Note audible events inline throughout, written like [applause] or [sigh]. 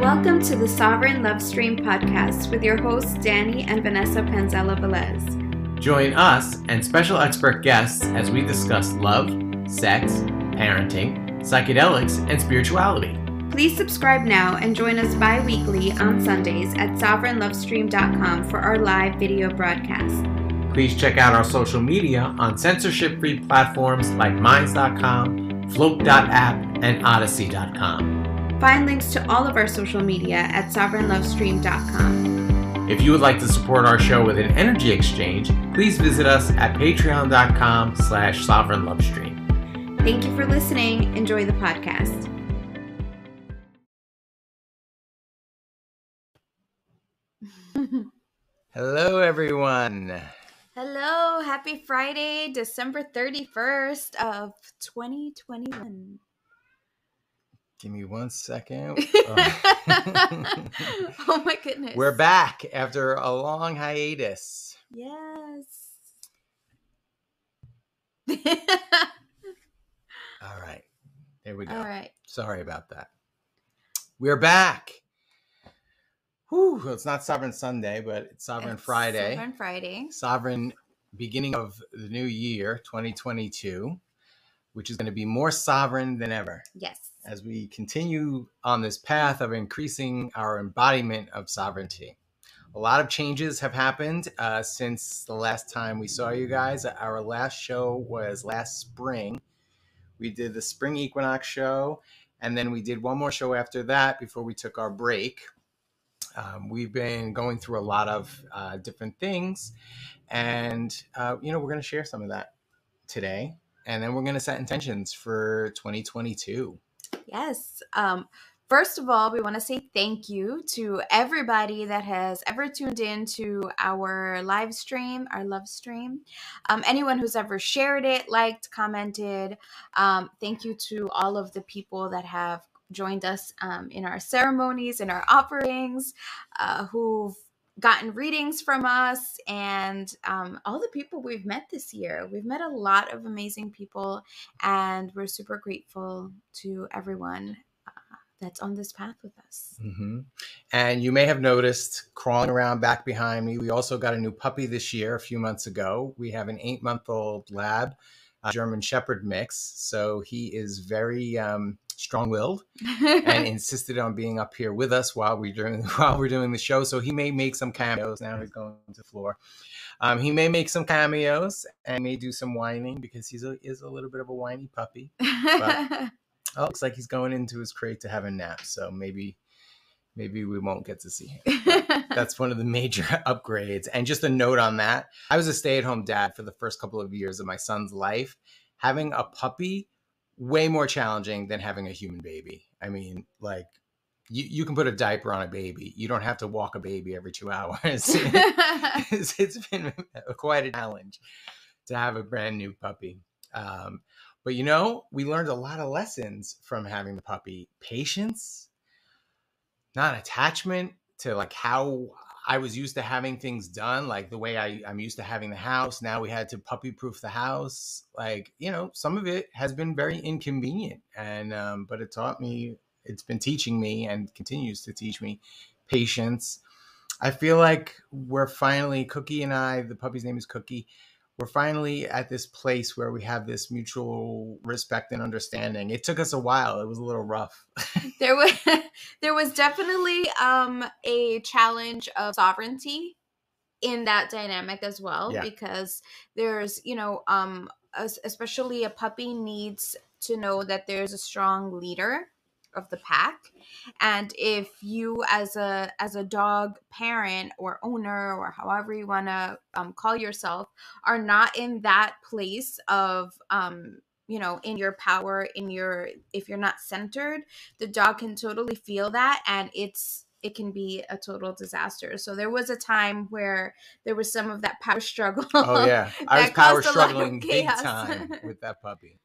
Welcome to the Sovereign Lovestream podcast with your hosts, Danny and Vanessa Panzella Velez. Join us and special expert guests as we discuss love, sex, parenting, psychedelics, and spirituality. Please subscribe now and join us bi weekly on Sundays at sovereignlovestream.com for our live video broadcast. Please check out our social media on censorship free platforms like Minds.com, Flote.app, and Odysee.com. Find links to all of our social media at sovereignlovestream.com. If you would like to support our show with an energy exchange, please visit us at patreon.com slash sovereignlovestream. Thank you for listening. Enjoy the podcast. [laughs] Hello, everyone. Hello, happy Friday, December 31st of 2021. Give me one second. [laughs] Uh, [laughs] oh my goodness. We're back after a long hiatus. Yes. All right. There we go. [laughs] All right. Sorry about that. We're back. Whew, it's not Sovereign Sunday, but it's Sovereign It's Friday. Sovereign Friday. Sovereign beginning of the new year, 2022, which is going to be more sovereign than ever Yes. as we continue on this path of increasing our embodiment of sovereignty. A lot of changes have happened uh, since the last time we saw you guys. Our last show was last spring. We did the spring equinox show, and then we did one more show after that before we took our break. Um, we've been going through a lot of uh, different things, and uh, you know we're going to share some of that today, and then we're going to set intentions for 2022. Yes. Um, first of all, we want to say thank you to everybody that has ever tuned in to our live stream, our love stream. Um, anyone who's ever shared it, liked, commented. Um, thank you to all of the people that have joined us um, in our ceremonies, in our offerings, uh, who've gotten readings from us, and um, all the people we've met this year. We've met a lot of amazing people, and we're super grateful to everyone uh, that's on this path with us. hmm And you may have noticed crawling around back behind me, we also got a new puppy this year, a few months ago. We have an eight month old lab, German Shepherd mix. So he is very um, strong willed and [laughs] insisted on being up here with us while we're doing [laughs] while we're doing the show. So he may make some cameos. Now he's going to the floor. Um, he may make some cameos and may do some whining because he's a, is a little bit of a whiny puppy. [laughs] Oh, looks like he's going into his crate to have a nap. So maybe maybe we won't get to see him. That's one of the major upgrades. And just a note on that I was a stay at home dad for the first couple of years of my son's life. Having a puppy, way more challenging than having a human baby. I mean, like, you, you can put a diaper on a baby. You don't have to walk a baby every two hours. [laughs] [laughs] it's, it's been [laughs] quite a challenge to have a brand new puppy. Um, but you know, we learned a lot of lessons from having the puppy patience, not attachment to like how I was used to having things done, like the way I, I'm used to having the house. Now we had to puppy proof the house. Like, you know, some of it has been very inconvenient. And, um, but it taught me, it's been teaching me and continues to teach me patience. I feel like we're finally, Cookie and I, the puppy's name is Cookie. We're finally at this place where we have this mutual respect and understanding. It took us a while. It was a little rough. [laughs] there was [laughs] there was definitely um a challenge of sovereignty in that dynamic as well Yeah. because there's you know um es- especially a puppy needs to know that there's a strong leader of the pack. And if you as a as a dog parent or owner or however you want to um, call yourself are not in that place of um you know in your power in your if you're not centered the dog can totally feel that and it's it can be a total disaster. So there was a time where there was some of that power [laughs] struggle Oh yeah, I was power struggling big time [laughs] with that puppy.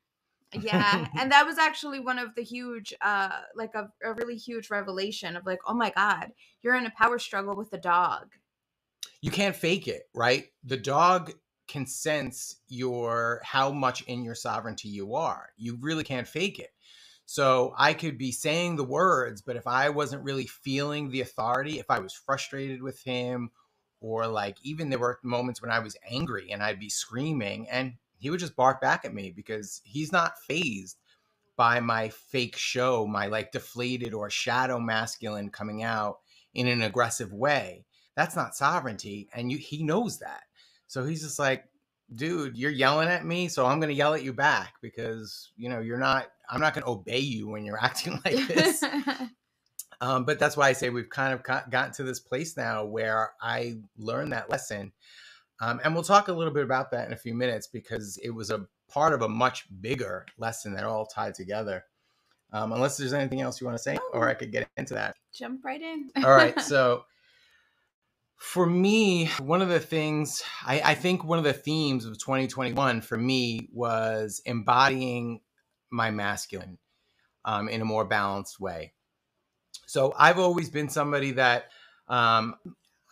Yeah [laughs] and that was actually one of the huge uh like a, a really huge revelation of like oh my god you're in a power struggle with a dog you can't fake it, right? The dog can sense your how much in your sovereignty you are. You really can't fake it. So I could be saying the words, but if I wasn't really feeling the authority, if I was frustrated with him, or like even there were moments when I was angry and I'd be screaming and he would just bark back at me because he's not phased by my fake show, my like deflated or shadow masculine coming out in an aggressive way. That's not sovereignty. And you, he knows that. So he's just like, dude, you're yelling at me, so I'm going to yell at you back because, you know, you're not, I'm not going to obey you when you're [laughs] acting like this. [laughs] um, but that's why I say we've kind of gotten to this place now where I learned that lesson. Um, and we'll talk a little bit about that in a few minutes because it was a part of a much bigger lesson that all tied together. Um, unless there's anything else you want to say, oh, or I could get into that. Jump right in. all right. [laughs] So for me, one of the things I, I, think one of the themes of 2021 for me was embodying my masculine um, in a more balanced way. So I've always been somebody that um,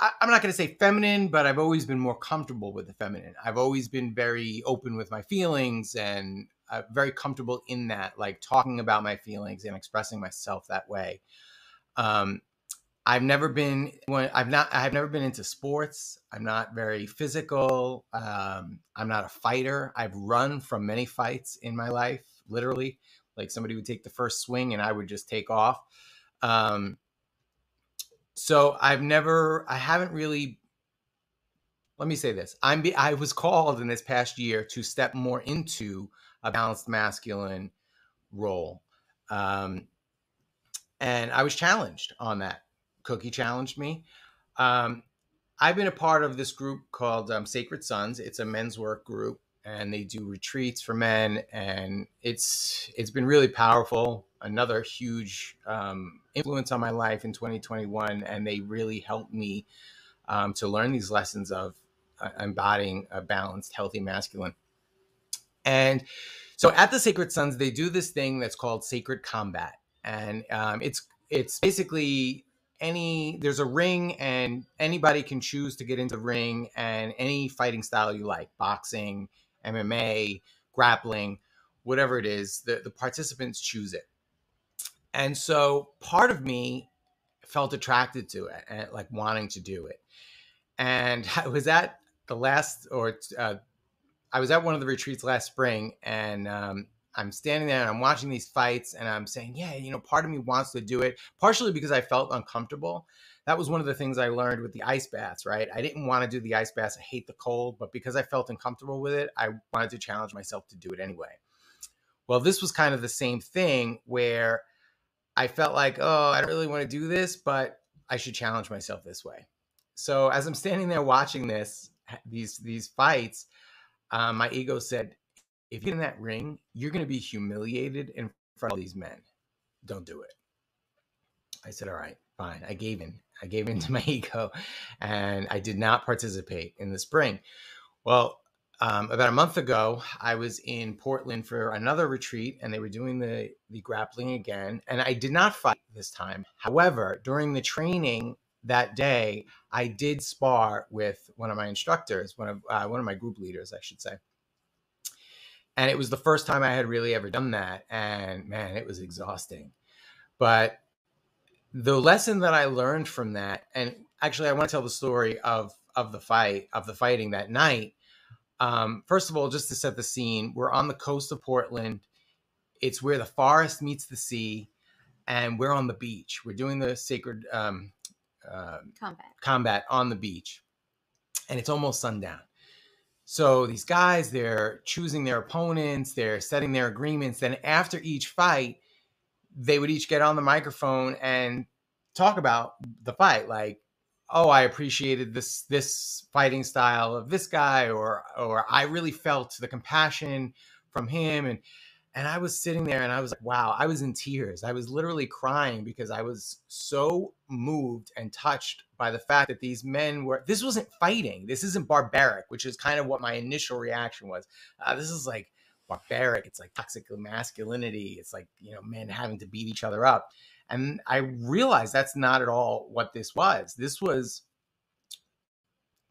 I, am not going to say feminine, but I've always been more comfortable with the feminine. I've always been very open with my feelings and uh, very comfortable in that, like talking about my feelings and expressing myself that way. Um, I've never been when I've not I've never been into sports. I'm not very physical. Um, I'm not a fighter. I've run from many fights in my life, literally. Like somebody would take the first swing and I would just take off. Um, so I've never I haven't really let me say this. I'm be, I was called in this past year to step more into a balanced masculine role. Um, and I was challenged on that Cookie challenged me. Um, I've been a part of this group called um, Sacred Sons. It's a men's work group, and they do retreats for men, and it's it's been really powerful. Another huge um, influence on my life in 2021, and they really helped me um, to learn these lessons of uh, embodying a balanced, healthy masculine. And so, at the Sacred Sons, they do this thing that's called Sacred Combat, and um, it's it's basically any there's a ring and anybody can choose to get into the ring and any fighting style you like boxing mma grappling whatever it is the, the participants choose it and so part of me felt attracted to it and like wanting to do it and [laughs] i was at the last or uh, i was at one of the retreats last spring and um, I'm standing there and I'm watching these fights and I'm saying, yeah, you know, part of me wants to do it, partially because I felt uncomfortable. That was one of the things I learned with the ice baths, right? I didn't want to do the ice baths. I hate the cold, but because I felt uncomfortable with it, I wanted to challenge myself to do it anyway. Well, this was kind of the same thing where I felt like, oh, I don't really want to do this, but I should challenge myself this way. So as I'm standing there watching this, these these fights, um, my ego said, if you get in that ring, you're going to be humiliated in front of these men. Don't do it. I said, all right, fine. I gave in. I gave in to my [laughs] ego and I did not participate in the spring. Well, um, about a month ago, I was in Portland for another retreat and they were doing the, the grappling again. And I did not fight this time. However, during the training that day, I did spar with one of my instructors, one of uh, one of my group leaders, I should say and it was the first time I had really ever done that. And man, it was exhausting. But the lesson that I learned from that, and actually, I want to tell the story of of the fight of the fighting that night. Um, first of all, just to set the scene, we're on the coast of Portland. It's where the forest meets the sea, and we're on the beach. We're doing the sacred um, uh, combat combat on the beach, and it's almost sundown. So these guys, they're choosing their opponents, they're setting their agreements. Then after each fight, they would each get on the microphone and talk about the fight, like, "Oh, I appreciated this this fighting style of this guy," or "or I really felt the compassion from him," and and I was sitting there and I was like, wow, I was in tears. I was literally crying because I was so moved and touched by the fact that these men were, this wasn't fighting. This isn't barbaric, which is kind of what my initial reaction was. Uh, this is like barbaric. It's like toxic masculinity. It's like, you know, men having to beat each other up. And I realized that's not at all what this was. This was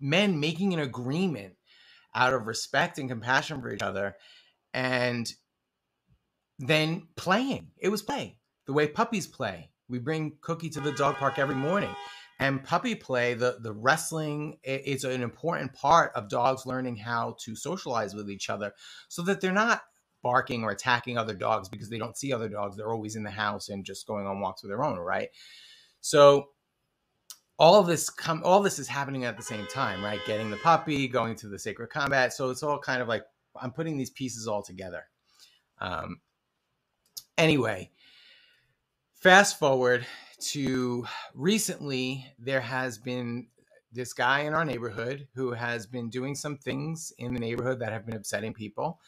men making an agreement out of respect and compassion for each other. And then playing. It was play, the way puppies play. We bring Cookie to the dog park every morning. And puppy play, the, the wrestling is an important part of dogs learning how to socialize with each other so that they're not barking or attacking other dogs because they don't see other dogs. They're always in the house and just going on walks with their own, right? So all this come all this is happening at the same time, right? Getting the puppy, going to the sacred combat. So it's all kind of like I'm putting these pieces all together. Um, anyway, fast forward to recently, there has been this guy in our neighborhood who has been doing some things in the neighborhood that have been upsetting people.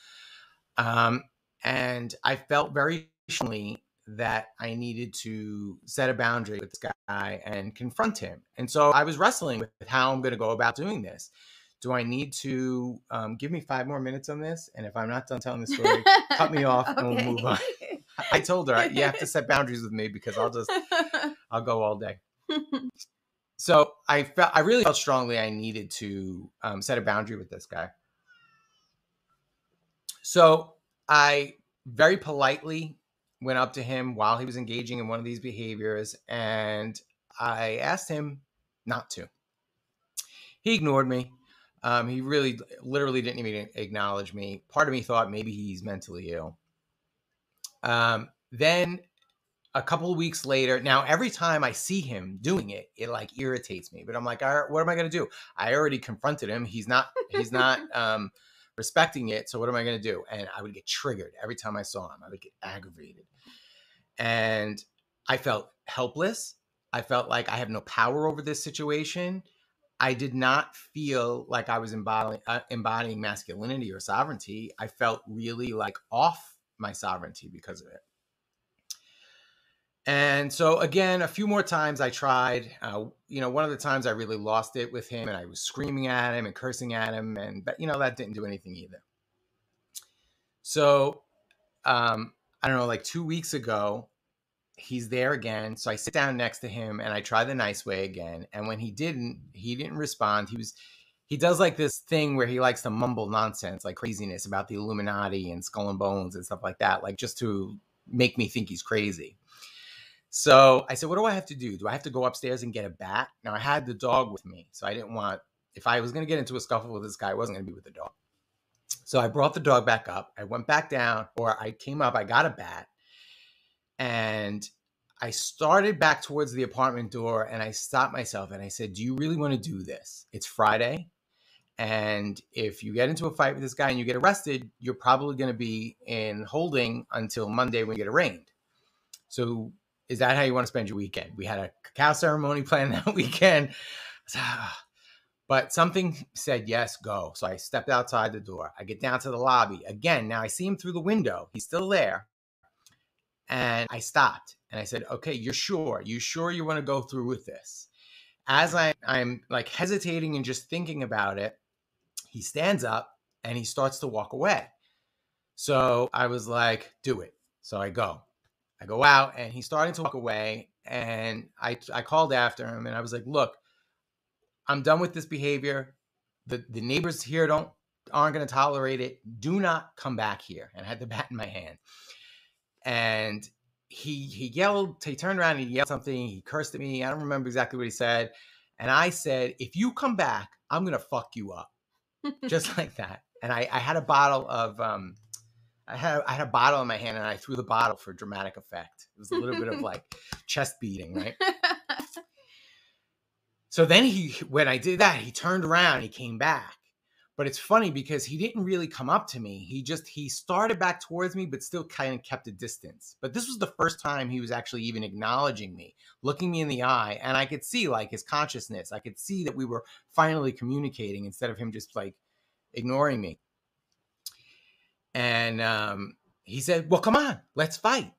Um, and I felt very strongly that I needed to set a boundary with this guy and confront him. And so I was wrestling with how I'm going to go about doing this. Do I need to um, give me five more minutes on this? And if I'm not done telling the story, cut me off okay. and we'll move on. [laughs] I told her you have to set [laughs] boundaries with me because I'll just [laughs] I'll go all day. so I felt I really felt strongly I needed to um, set a boundary with this guy. So I very politely went up to him while he was engaging in one of these behaviors and I asked him not to. He ignored me. Um, he really, literally didn't even acknowledge me. Part of me thought maybe he's mentally ill. Um, then a couple of weeks later, now every time I see him doing it, it like irritates me. But I'm like, all right, what am I going to do? I already confronted him. He's not. He's not. [laughs] um, respecting it. So what am I going to do? And I would get triggered every time I saw him. I would get aggravated. And I felt helpless. I felt like I have no power over this situation. I did not feel like I was embodying, uh, embodying masculinity or sovereignty. I felt really like off my sovereignty because of it. And so again, a few more times I tried. Uh, you know, one of the times I really lost it with him, and I was screaming at him and cursing at him, and but you know that didn't do anything either. So, um, I don't know, like two weeks ago, he's there again. So I sit down next to him and I try the nice way again. And when he didn't, he didn't respond. He was he does like this thing where he likes to mumble nonsense, like craziness about the Illuminati and skull and bones and stuff like that, like just to make me think he's crazy. So I said, What do I have to do? Do I have to go upstairs and get a bat? Now I had the dog with me, so I didn't want, if I was going to get into a scuffle with this guy, I wasn't going to be with the dog. So I brought the dog back up. I went back down, or I came up, I got a bat, and I started back towards the apartment door and I stopped myself and I said, Do you really want to do this? It's Friday. And if you get into a fight with this guy and you get arrested, you're probably going to be in holding until Monday when you get arraigned. So is that how you want to spend your weekend? We had a cacao ceremony [laughs] planned that weekend. [sighs] But something said, yes, go. So I stepped outside the door. I get down to the lobby. Again, now I see him through the window. He's still there. And I stopped and I said, okay, you're sure? You sure you want to go through with this? As I, I'm like hesitating and just thinking about it, he stands up and he starts to walk away. So I was like, do it. So I go. I go out and he's starting to walk away. And I, I called after him and I was like, look, I'm done with this behavior. The, the neighbors here don't aren't going to tolerate it. Do not come back here. And I had the [laughs] bat in my hand. And he he yelled, he turned around and he yelled something. He cursed at me. I don't remember exactly what he said. And I said, if you come back, I'm gonna fuck you up. [laughs] Just like that. And I, I had a bottle of um I had I had a bottle in my hand and I threw the bottle for dramatic effect. It was a little bit of [laughs] like chest beating, right? so then he when I did that, he turned around, he came back. But it's funny because he didn't really come up to me. He just he started back towards me, but still kind of kept a distance. But this was the first time he was actually even acknowledging me, looking me in the eye, and I could see like his consciousness. I could see that we were finally communicating instead of him just like ignoring me. And um, he said, "Well, come on, let's fight."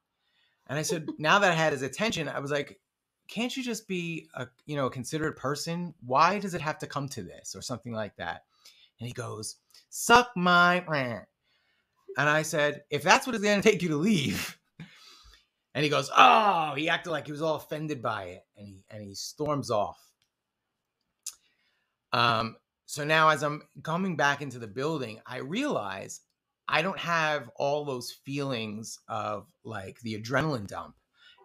And I said, [laughs] now that I had his attention, I was like, "Can't you just be a you know a considerate person? Why does it have to come to this or something like that?" And he goes, "Suck my rant." And I said, "If that's what it's going to take you to leave." And he goes, "Oh!" He acted like he was all offended by it, and he and he storms off. Um, so now as I'm coming back into the building, I realize I don't have all those feelings of like the adrenaline dump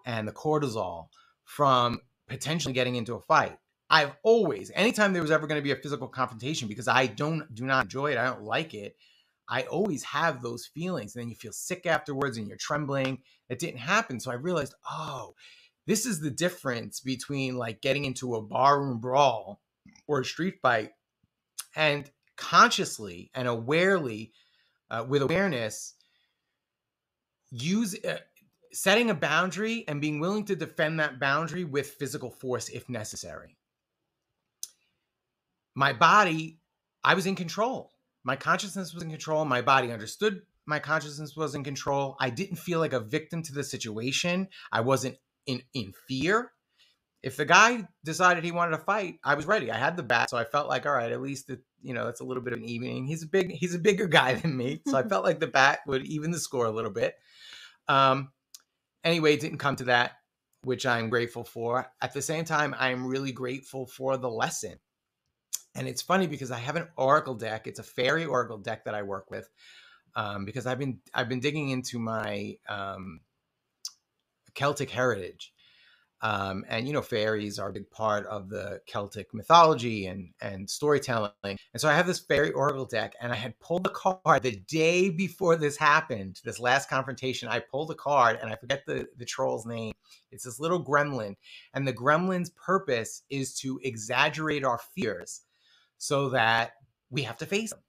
and the cortisol from potentially getting into a fight. I've always, anytime there was ever going to be a physical confrontation, because I don't do not enjoy it, I don't like it. I always have those feelings. And then you feel sick afterwards and you're trembling. It didn't happen. So I realized, oh, this is the difference between like getting into a barroom brawl or a street fight and consciously and awarely, uh, with awareness, use uh, setting a boundary and being willing to defend that boundary with physical force if necessary. My body, I was in control. My consciousness was in control. My body understood my consciousness was in control. I didn't feel like a victim to the situation. I wasn't in in fear. If the guy decided he wanted to fight, I was ready. I had the bat, so I felt like, all right, at least it, you know that's a little bit of an evening. He's a big, he's a bigger [laughs] guy than me, so I [laughs] felt like the bat would even the score a little bit. Um, anyway, it didn't come to that, which I'm grateful for. At the same time, I'm really grateful for the lesson. And it's funny because I have an oracle deck. It's a fairy oracle deck that I work with um, because I've been I've been digging into my um, Celtic heritage. Um, and you know, fairies are a big part of the Celtic mythology and and storytelling. And so I have this fairy oracle deck, and I had pulled the card the day before this happened, this last confrontation. I pulled a card, and I forget the the troll's name. It's this little gremlin, and the gremlin's purpose is to exaggerate our fears, so that we have to face them.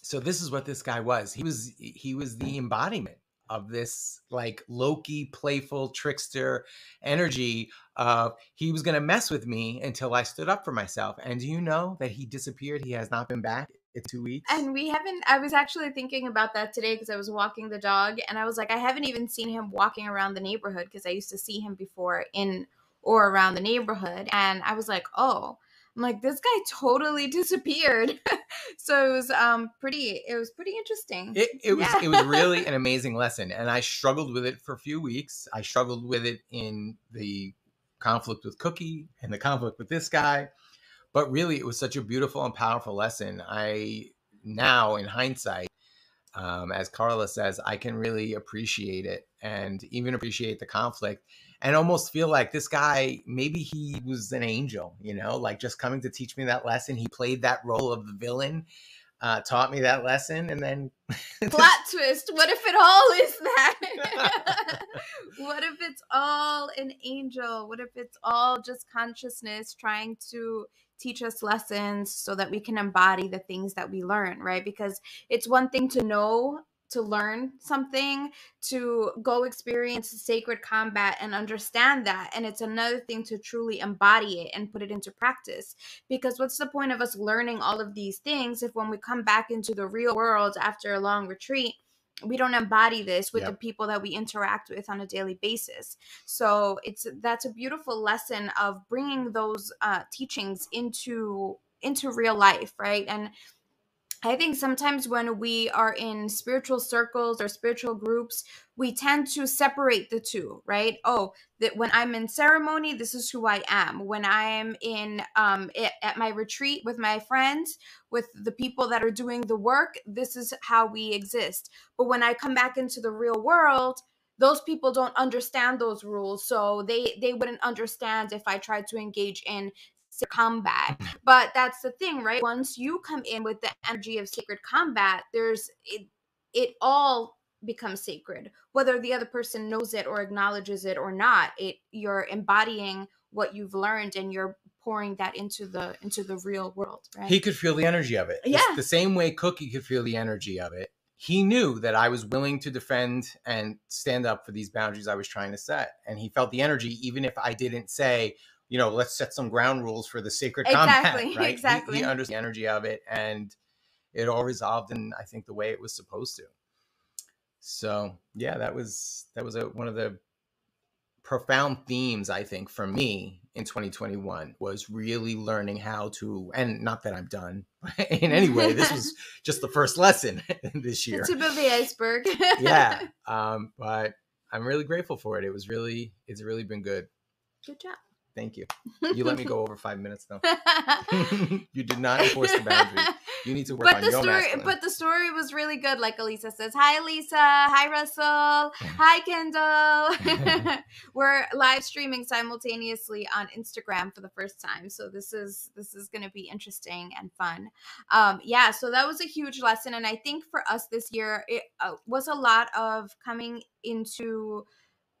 So this is what this guy was. He was he was the embodiment of this like Loki playful trickster energy of he was going to mess with me until I stood up for myself. And do you know that he disappeared? He has not been back in two weeks. And we haven't, I was actually thinking about that today because I was walking the dog and I was like, I haven't even seen him walking around the neighborhood because I used to see him before in or around the neighborhood. And I was like, oh, I'm like, this guy totally disappeared. [laughs] so it was um pretty it was pretty interesting. It, it was yeah. it was really an [laughs] amazing lesson. And I struggled with it for a few weeks. I struggled with it in the conflict with Cookie and the conflict with this guy. But really it was such a beautiful and powerful lesson. I now in hindsight um, as Carla says, I can really appreciate it and even appreciate the conflict and almost feel like this guy maybe he was an angel you know like just coming to teach me that lesson. He played that role of the villain uh, taught me that lesson and then [laughs] plot twist what if it all is that? [laughs] [laughs] What if it's all an angel? What if it's all just consciousness trying to teach us lessons so that we can embody the things that we learn right? Because it's one thing to know to learn something, to go experience sacred combat and understand that. And it's another thing to truly embody it and put it into practice. Because what's the point of us learning all of these things if when we come back into the real world after a long retreat, we don't embody this with yep. the people that we interact with on a daily basis so it's that's a beautiful lesson of bringing those uh, teachings into into real life right and I think sometimes when we are in spiritual circles or spiritual groups, we tend to separate the two, right? Oh, that when I'm in ceremony, this is who I am. When I'm in um, at my retreat with my friends, with the people that are doing the work, this is how we exist. But when I come back into the real world, those people don't understand those rules so they they wouldn't understand if i tried to engage in combat. Mm. But that's the thing, right? Once you come in with the energy of sacred combat, there's it it all becomes sacred. Whether the other person knows it or acknowledges it or not, it you're embodying what you've learned and you're pouring that into the into the real world, right? He could feel the energy of it. Yeah. The, the same way Cookie could feel the energy of it. He knew that I was willing to defend and stand up for these boundaries I was trying to set. And he felt the energy even if I didn't say, you know, let's set some ground rules for the sacred exactly, combat. [laughs] Right? Exactly. He, he understood the energy of it, and it all resolved in, I think, the way it was supposed to. So yeah, that was that was a, one of the profound themes I think for me in 2021 was really learning how to, and not that I'm done [laughs] in any way. This was [laughs] just the first lesson this year. The tip of the iceberg. yeah, um, but I'm really grateful for it. It was really, it's really been good. Good job. Thank you. You let me go over five minutes though. [laughs] [laughs] you did not enforce the boundary. You need to work but on the your story masculine. but the story was really good like elisa says hi lisa hi russell [laughs] hi kendall we're live streaming simultaneously on instagram for the first time so this is this is going to be interesting and fun um yeah so that was a huge lesson and i think for us this year it uh, was a lot of coming into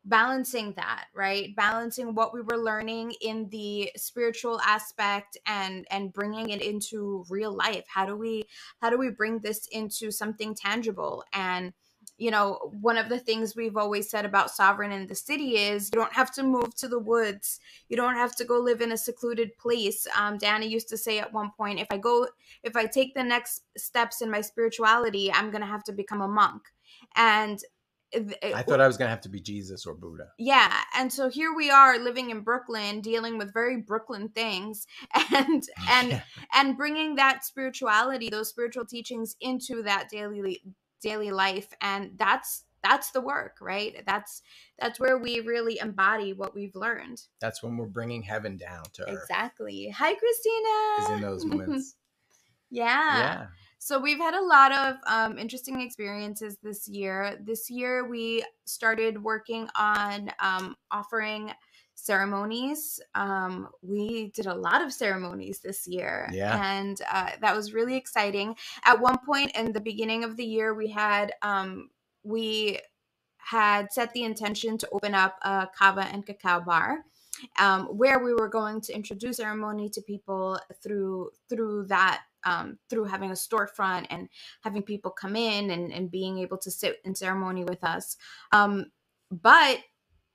balancing that right? Balancing what we were learning in the spiritual aspect and and bringing it into real life. How do we how do we bring this into something tangible? And you know one of the things we've always said about sovereign in the city is you don't have to move to the woods. You don't have to go live in a secluded place. Um, danny used to say at one point if i go if i take the next steps in my spirituality i'm gonna have to become a monk. And I thought I was going to have to be Jesus or Buddha. Yeah. And so here we are living in Brooklyn dealing with very Brooklyn things [laughs] and [laughs] and Yeah. and bringing that spirituality, those spiritual teachings into that daily daily life and that's that's the work, right? That's that's where we really embody what we've learned. That's when we're bringing heaven down to earth. Exactly. Hi Christina. Is in those [laughs] moments. yeah. yeah. So we've had a lot of um, interesting experiences this year. This year we started working on um, offering ceremonies. Um, we did a lot of ceremonies this year, Yeah. and uh, that was really exciting. At one point in the beginning of the year, we had um, we had set the intention to open up a kava and cacao bar. Um, where we were going to introduce ceremony to people through through that um, through having a storefront and having people come in and, and being able to sit in ceremony with us. Um, but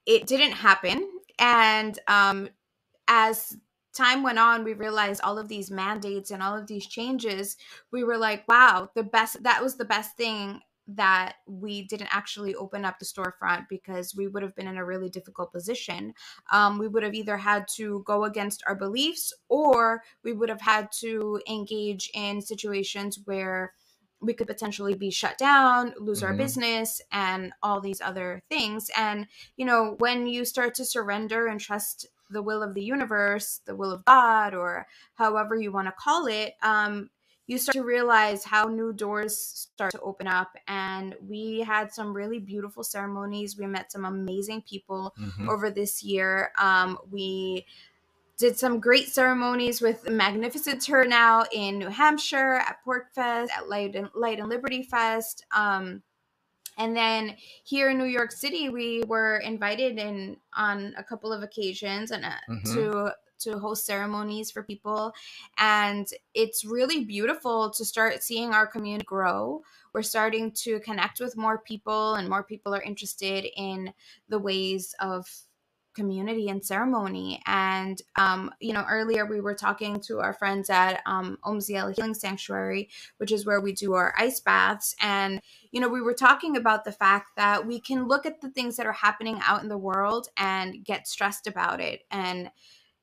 it didn't happen. And um, as time went on, we realized all of these mandates and all of these changes. We were like, wow, the best, that was the best thing that we didn't actually open up the storefront because we would have been in a really difficult position. Um, we would have either had to go against our beliefs or we would have had to engage in situations where we could potentially be shut down, lose our Mhm. business, and all these other things. And, you know, when you start to surrender and trust the will of the universe, the will of God, or however you want to call it, um, you start to realize how new doors start to open up. And we had some really beautiful ceremonies. We met some amazing people Mhm. over this year. Um, we did some great ceremonies with magnificent turnout in New Hampshire at PorcFest, at Light and, Light and Liberty Fest. Um, and then here in New York City, we were invited in on a couple of occasions and uh, Mhm. to to host ceremonies for people. And it's really beautiful to start seeing our community grow. We're starting to connect with more people and more people are interested in the ways of community and ceremony. And um, you know earlier we were talking to our friends at um, omziel healing sanctuary which is where we do our ice baths. And you know we were talking about the fact that we can look at the things that are happening out in the world and get stressed about it. And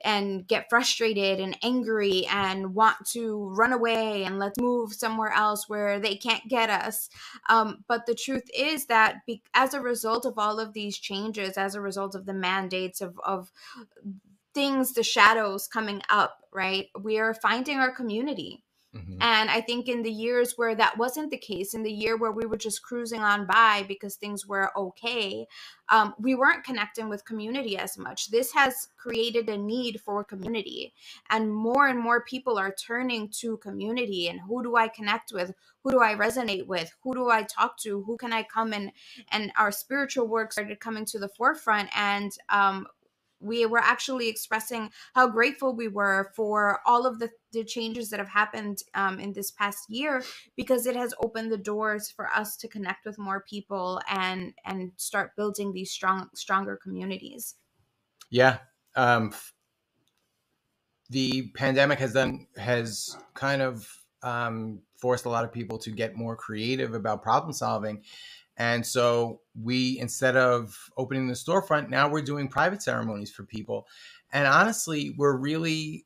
and get frustrated and angry and want to run away and let's move somewhere else where they can't get us. Um, but the truth is that be- as a result of all of these changes, as a result of the mandates of, of things, the shadows coming up, right, we are finding our community. Mhm. And I think in the years where that wasn't the case, in the year where we were just cruising on by because things were okay, um, we weren't connecting with community as much. This has created a need for community. And more and more people are turning to community and who do I connect with? Who do I resonate with? Who do I talk to? Who can I come and and our spiritual work started coming to the forefront and um we were actually expressing how grateful we were for all of the, the changes that have happened um, in this past year because it has opened the doors for us to connect with more people and and start building these strong stronger communities Yeah. Um, the pandemic has done has kind of um, forced a lot of people to get more creative about problem solving. And so we, instead of opening the storefront, now we're doing private ceremonies for people. And honestly, we're really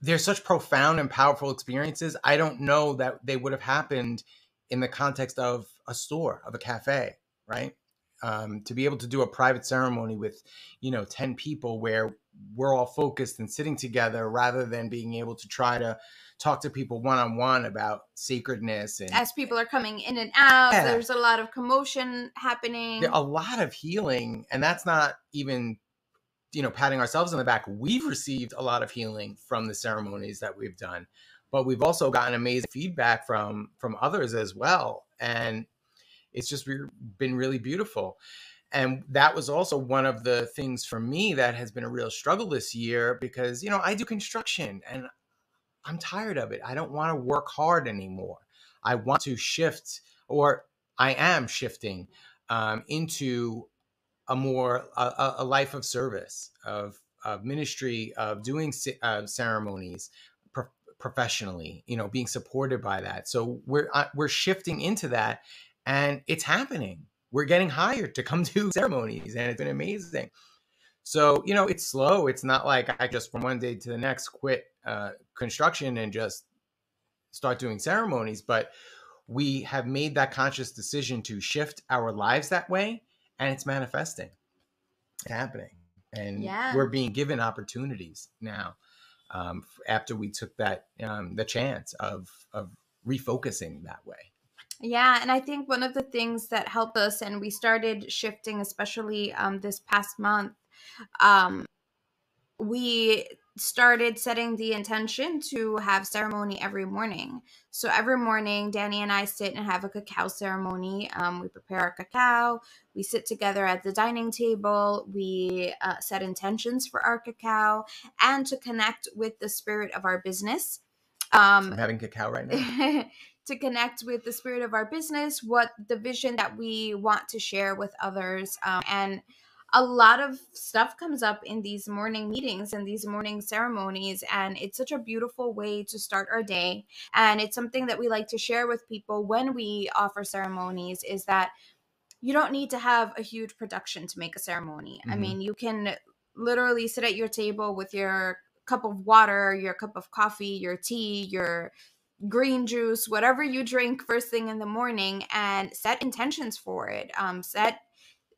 they're such profound and powerful experiences. I don't know that they would have happened in the context of a store, of a cafe, right? um, to be able to do a private ceremony with you know 10 people where we're all focused and sitting together rather than being able to try to talk to people one-on-one about sacredness and As people are coming in and out, Yeah. there's a lot of commotion happening. a lot of healing and that's not even you know patting ourselves on the back we've received a lot of healing from the ceremonies that we've done but we've also gotten amazing feedback from from others as well and it's just been really beautiful and that was also one of the things for me that has been a real struggle this year because you know i do construction and i'm tired of it. I don't want to work hard anymore. I want to shift or i am shifting um, into a more a, a- life of service of of ministry of doing uh, ceremonies pro- professionally you know being supported by that. So we're uh, we're shifting into that and it's happening. We're getting hired to come [laughs] do ceremonies and it's been amazing. So you know it's slow. It's not like i just from one day to the next quit uh, construction and just start doing ceremonies but we have made that conscious decision to shift our lives that way and it's manifesting. It's happening. And Yeah. we're being given opportunities now um, after we took that um, the chance of of refocusing that way. Yeah, and I think one of the things that helped us, and we started shifting, especially um, this past month, um, we started setting the intention to have ceremony every morning. So every morning, Danny and I sit and have a cacao ceremony. Um, we prepare our cacao. We sit together at the dining table. We uh, set intentions for our cacao and to connect with the spirit of our business. Um, i'm having cacao right now [laughs] to connect with the spirit of our business, what the vision that we want to share with others. Um, and a lot of stuff comes up in these morning meetings and these morning ceremonies. And it's such a beautiful way to start our day. And it's something that we like to share with people when we offer ceremonies is that you don't need to have a huge production to make a ceremony. I Mhm. mean, you can literally sit at your table with your cup of water, your cup of coffee, your tea, your green juice, whatever you drink first thing in the morning, and set intentions for it. Um, set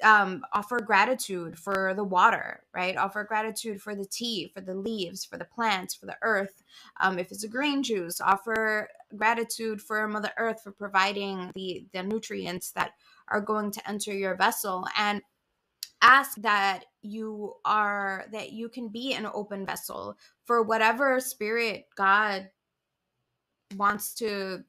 um, offer gratitude for the water, right? Offer gratitude for the tea, for the leaves, for the plants, for the earth. Um, if it's a green juice, offer gratitude for Mother Earth for providing the the nutrients that are going to enter your vessel and ask that you are that you can be an open vessel for whatever spirit god wants to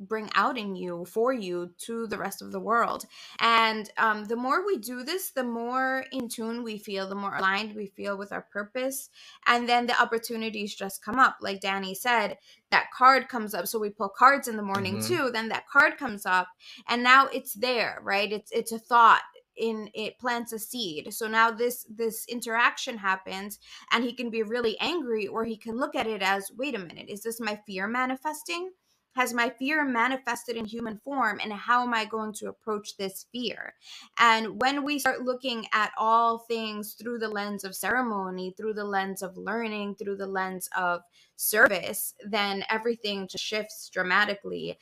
bring out in you for you to the rest of the world. And um, the more we do this the more in tune we feel the more aligned we feel with our purpose and then the opportunities just come up. Like danny said that card comes up so we pull cards in the morning Mhm. too then that card comes up and now it's there right? It's it's a thought in it plants a seed. So now this this interaction happens and he can be really angry or he can look at it as wait a minute is this my fear manifesting has my fear manifested in human form and how am i going to approach this fear and when we start looking at all things through the lens of ceremony through the lens of learning through the lens of service then everything just shifts dramatically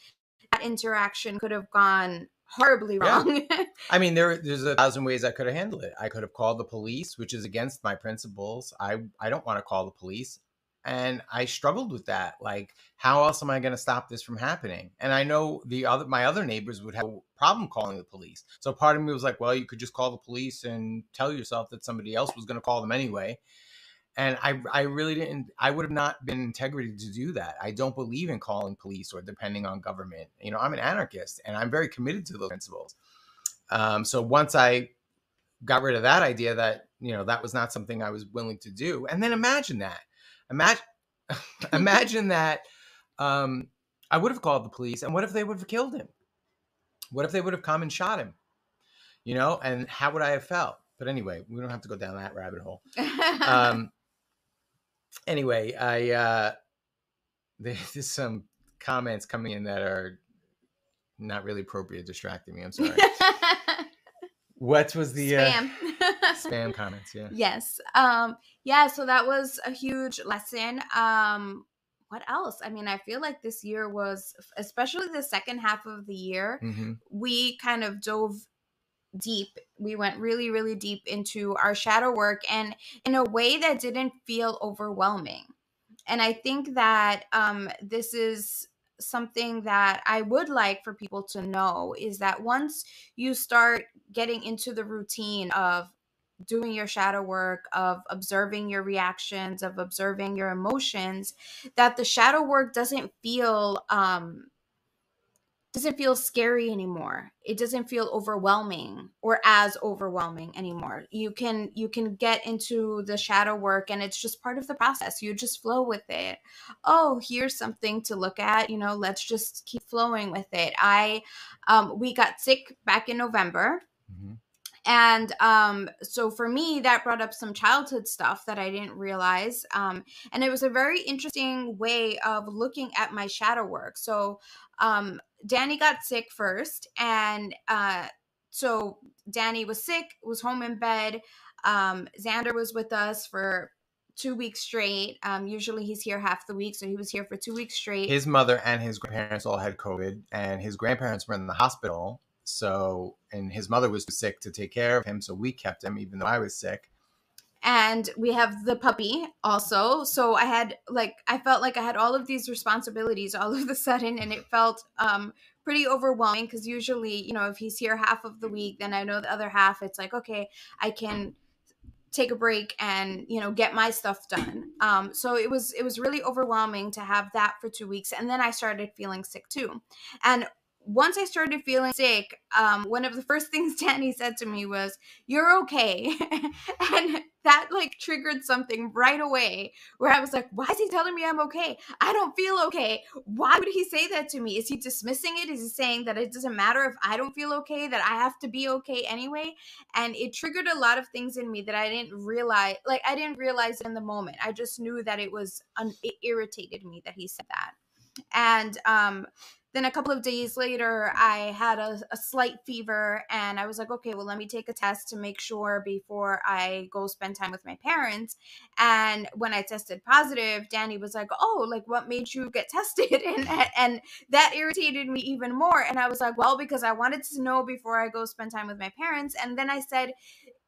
that interaction could have gone horribly wrong. Yeah. [laughs] I mean, there there's a thousand ways I could have handled it. I could have called the police, which is against my principles. I I don't want to call the police, and I struggled with that. Like, how else am I going to stop this from happening? And I know the other my other neighbors would have a problem calling the police. So part of me was like, well, you could just call the police and tell yourself that somebody else was going to call them anyway. And I I really didn't. I would have not been integrity to do that. I don't believe in calling police or depending on government. You know, I'm an anarchist, and I'm very committed to those principles. Um, so once I got rid of that idea that you know that was not something I was willing to do, and then imagine that, imagine, [laughs] imagine that um, I would have called the police, and what if they would have killed him? What if they would have come and shot him? You know, and how would I have felt? But anyway, we don't have to go down that rabbit hole. [laughs] Um, anyway, I uh, [laughs] there's some comments coming in that are not really appropriate, distracting me. I'm sorry. what was the uh, spam [laughs] comments? Yeah. yes um yeah so that was a huge lesson um what else i mean i feel like this year was especially the second half of the year hmm we kind of dove deep. We went really, really deep into our shadow work and in a way that didn't feel overwhelming. And I think that um, this is something that I would like for people to know is that once you start getting into the routine of doing your shadow work, of observing your reactions, of observing your emotions, that the shadow work doesn't feel um, doesn't feel scary anymore. It doesn't feel overwhelming or as overwhelming anymore. You can you can get into the shadow work and it's just part of the process. You just flow with it. Oh here's something to look at. You know let's just keep flowing with it. I um we got sick back in november. Mm-hmm. And um, so for me, that brought up some childhood stuff that I didn't realize. Um, and it was a very interesting way of looking at my shadow work. So um, Danny got sick first, and uh, so Danny was sick, was home in bed. Um, Xander was with us for two weeks straight. Um, usually he's here half the week, so he was here for two weeks straight. His mother and his grandparents all had COVID, and his grandparents were in the hospital. So, and his mother was sick to take care of him, so we kept him, even though I was sick. And we have the puppy also so i had like i felt like i had all of these responsibilities all of a sudden and it felt um pretty overwhelming because usually you know if he's here half of the week then i know the other half it's like okay i can take a break and you know get my stuff done. Um so it was it was really overwhelming to have that for two weeks and then i started feeling sick too. And once I started feeling sick, um, one of the first [laughs] things Danny said to me was, You're okay. [laughs] and that like triggered something right away where I was like, Why is he telling me I'm okay? I don't feel okay. Why would he say that to me? Is he dismissing it? Is he saying that it doesn't matter if I don't feel okay, that I have to be okay anyway? And it triggered a lot of things in me that I didn't realize. Like, I didn't realize in the moment. I just knew that it was, un- it irritated me that he said that. And, um, then a couple of days later, I had a, a, slight fever, and I was like, okay, well, let me take a test to make sure before I go spend time with my parents. And when I tested positive, Danny was like, oh, like what made you get [laughs] tested? And and that irritated me even more. And I was like, well, because I wanted to know before I go spend time with my parents. And then I said,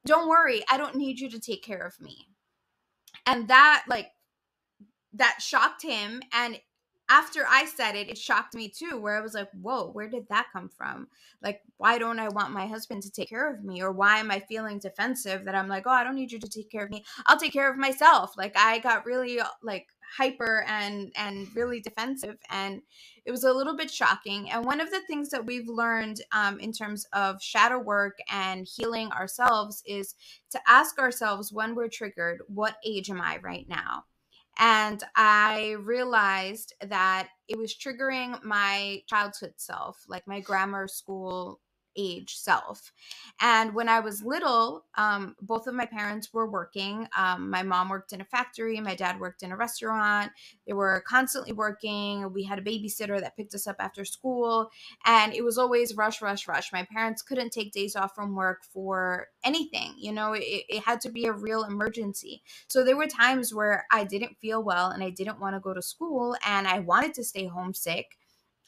don't worry, I don't need you to take care of me. And that like that shocked him and after I said it, it shocked me too, where I was like, whoa, where did that come from? Like, why don't I want my husband to take care of me? Or why am I feeling defensive that I'm like, oh, I don't need you to take care of me. I'll take care of myself. Like, I got really like hyper and and really defensive and it was a little bit shocking and one of the things that we've learned um, in terms of shadow work and healing ourselves is to ask ourselves when we're triggered what age am i right now and I realized that it was triggering my childhood self, like my grammar school age self. And when I was little, um, both of my parents were working. Um, my mom worked in a factory, my dad worked in a restaurant. They were constantly working. We had a babysitter that picked us up after school, and it was always rush, rush, rush. My parents couldn't take days off from work for anything, you know, it, it had to be a real emergency. So there were times where I didn't feel well and I didn't want to go to school and I wanted to stay home sick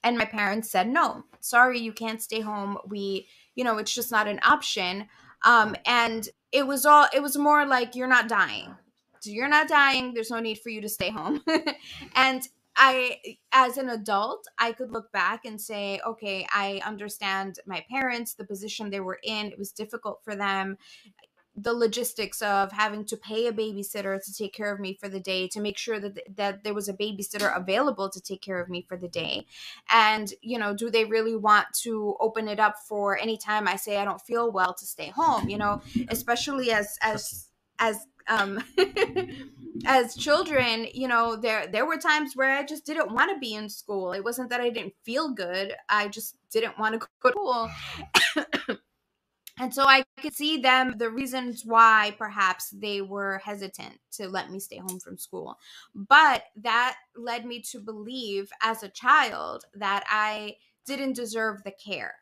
and my parents said no sorry you can't stay home. We you know it's just not an option. Um and it was all it was more like you're not dying. You're not dying. There's no need for you to stay home. [laughs] And i as an adult i could look back and say okay i understand my parents the position they were in. It was difficult for them the logistics of having to pay a babysitter to take care of me for the day to make sure that that there was a babysitter available to take care of me for the day. And you know do they really want to open it up for any time i say i don't feel well to stay home you know? Especially as as as um [laughs] as children you know there there were times where i just didn't want to be in school. It wasn't that i didn't feel good. I just didn't want to go to school [coughs] and so I could see them, the reasons why perhaps they were hesitant to let me stay home from school. But that led me to believe as a child that I didn't deserve the care.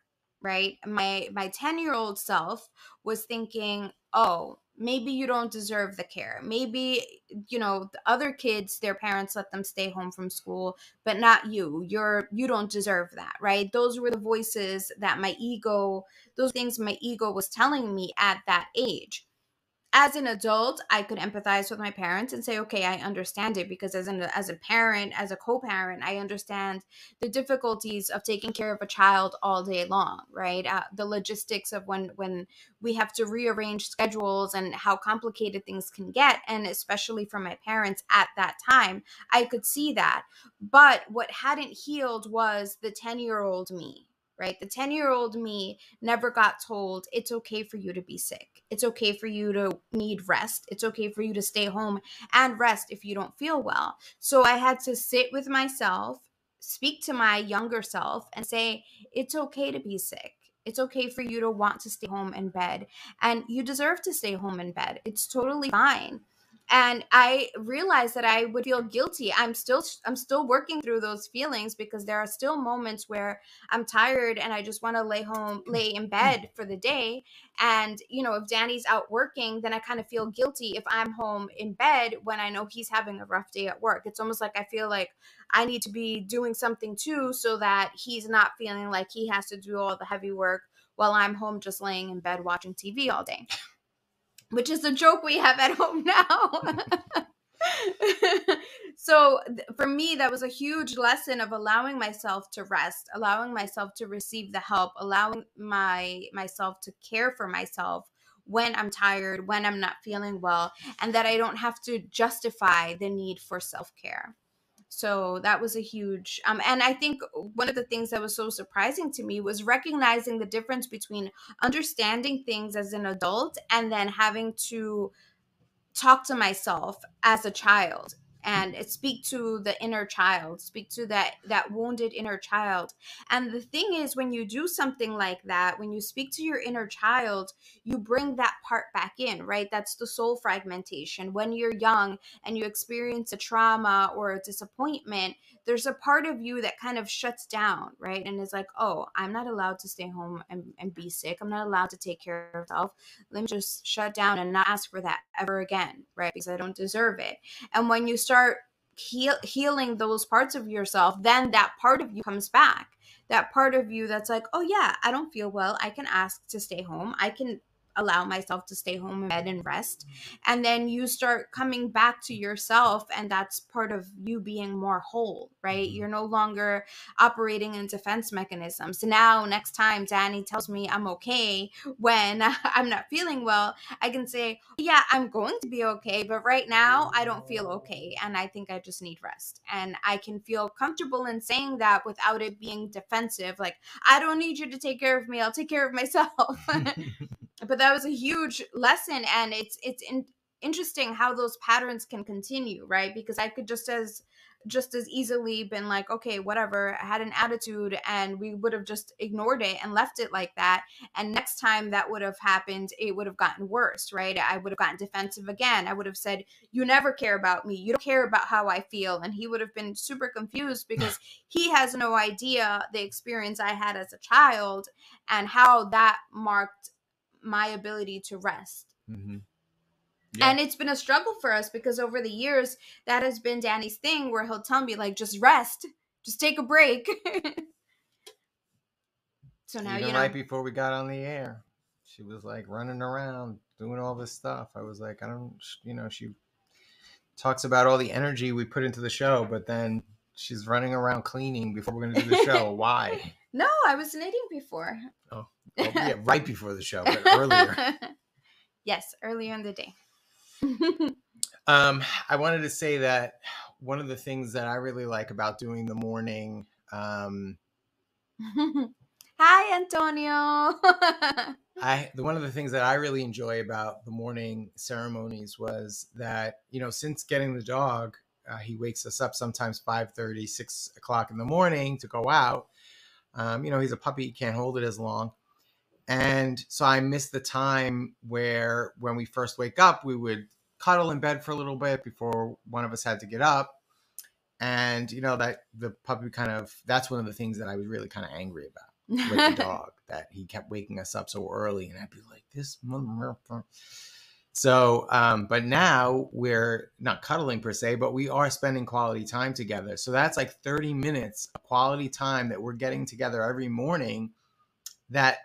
right? My my 10-year-old self was thinking, "Oh, maybe you don't deserve the care. Maybe, you know, the other kids, their parents let them stay home from school, but not you. You're you don't deserve that, right? Those were the voices that my ego, those things my ego was telling me at that age as an adult i could empathize with my parents and say okay i understand it because as an as a parent as a co-parent i understand the difficulties of taking care of a child all day long right? Uh, the logistics of when when we have to rearrange schedules and how complicated things can get and especially for my parents at that time i could see that. But what hadn't healed was the 10 year old me right? The 10 year old me never got told it's okay for you to be sick. It's okay for you to need rest. It's okay for you to stay home and rest if you don't feel well. So I had to sit with myself, speak to my younger self, and say, it's okay to be sick. It's okay for you to want to stay home in bed, and you deserve to stay home in bed. It's totally fine and i realized that i would feel guilty. I'm still i'm still working through those feelings because there are still moments where i'm tired and i just want to lay home mm. lay in mm. bed for the day. And you know if danny's out working then i kind of feel guilty if i'm home in bed when i know he's having a rough day at work. It's almost like i feel like i need to be doing something too so that he's not feeling like he has to do all the heavy work while i'm home just laying in bed watching tv all day which is a joke we have at [laughs] home now. [laughs] so for me that was a huge lesson of allowing myself to rest allowing myself to receive the help allowing my myself to care for myself when i'm tired when i'm not feeling well and that i don't have to justify the need for self-care so that was a huge um, and i think one of the things that was so surprising to me was recognizing the difference between understanding things as an adult and then having to talk to myself as a child and speak to the inner child speak to that that wounded inner child. And the thing is when you do something like that when you speak to your inner child you bring that part back in right? That's the soul fragmentation. When you're young and you experience a trauma or a disappointment there's a part of you that kind of shuts down right and is like oh i'm not allowed to stay home and, and be sick i'm not allowed to take care of myself let me just shut down and not ask for that ever again right because i don't deserve it and when you start heal, healing those parts of yourself, then that part of you comes back. That part of you that's like, oh yeah, I don't feel well. I can ask to stay home. I can allow myself to stay home in bed and rest. And then you start coming back to yourself, and that's part of you being more whole, right? Mm-hmm. You're no longer operating in defense mechanisms. So now, next time Danny tells me I'm okay when [laughs] I'm not feeling well, I can say, Yeah, I'm going to be okay, but right now I don't feel okay. And I think I just need rest. And I can feel comfortable in saying that without it being defensive. Like, I don't need you to take care of me, I'll take care of myself. [laughs] [laughs] but that was a huge lesson and it's it's in, interesting how those patterns can continue right? Because i could just as just as easily been like okay whatever i had an attitude and we would have just ignored it and left it like that and next time that would have happened it would have gotten worse right? I would have gotten defensive again. I would have said you never care about me. You don't care about how i feel and he would have been super confused because he has no idea the experience i had as a child and how that marked my ability to rest. Mm-hmm. Yeah. And it's been a struggle for us because over the years, that has been Danny's thing where he'll tell me, like, just rest, just take a break. [laughs] so now, Even you know. Right before we got on the air, she was like running around doing all this stuff. I was like, I don't, you know, she talks about all the energy we put into the show, but then she's running around cleaning before we're going to do the show. [laughs] Why? No, I was knitting before. Oh, well, yeah, [laughs] right before the show, but earlier. [laughs] yes, earlier in the day. [laughs] um, I wanted to say that one of the things that I really like about doing the morning. Um, Hi, Antonio. I the one of the things that I really enjoy about the morning ceremonies was that you know since getting the dog, uh, he wakes us up sometimes 5 30, 6 o'clock in the morning to go out. Um, you know, he's a puppy, he can't hold it as long. And so I miss the time where when we first wake up, we would cuddle in bed for a little bit before one of us had to get up. And, you know, that the puppy kind of, that's one of the things that I was really kind of angry about. [laughs] with the dog that he kept waking us up so early, and I'd be like, "This." So, um, but now we're not cuddling per se, but we are spending quality time together. So that's like 30 minutes of quality time that we're getting together every morning. That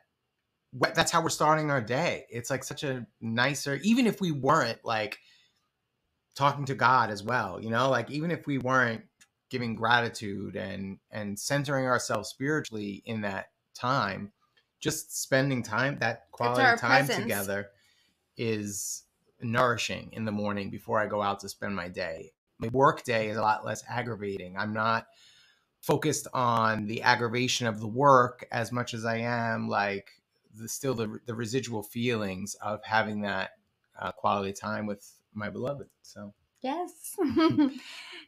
that's how we're starting our day. It's like such a nicer, even if we weren't like talking to God as well, you know, like even if we weren't giving gratitude and and centering ourselves spiritually in that time, just spending time that quality time presence. together is nourishing in the morning before I go out to spend my day. My work day is a lot less aggravating. I'm not focused on the aggravation of the work as much as I am like the still the, the residual feelings of having that uh, quality time with my beloved. So yes. [laughs]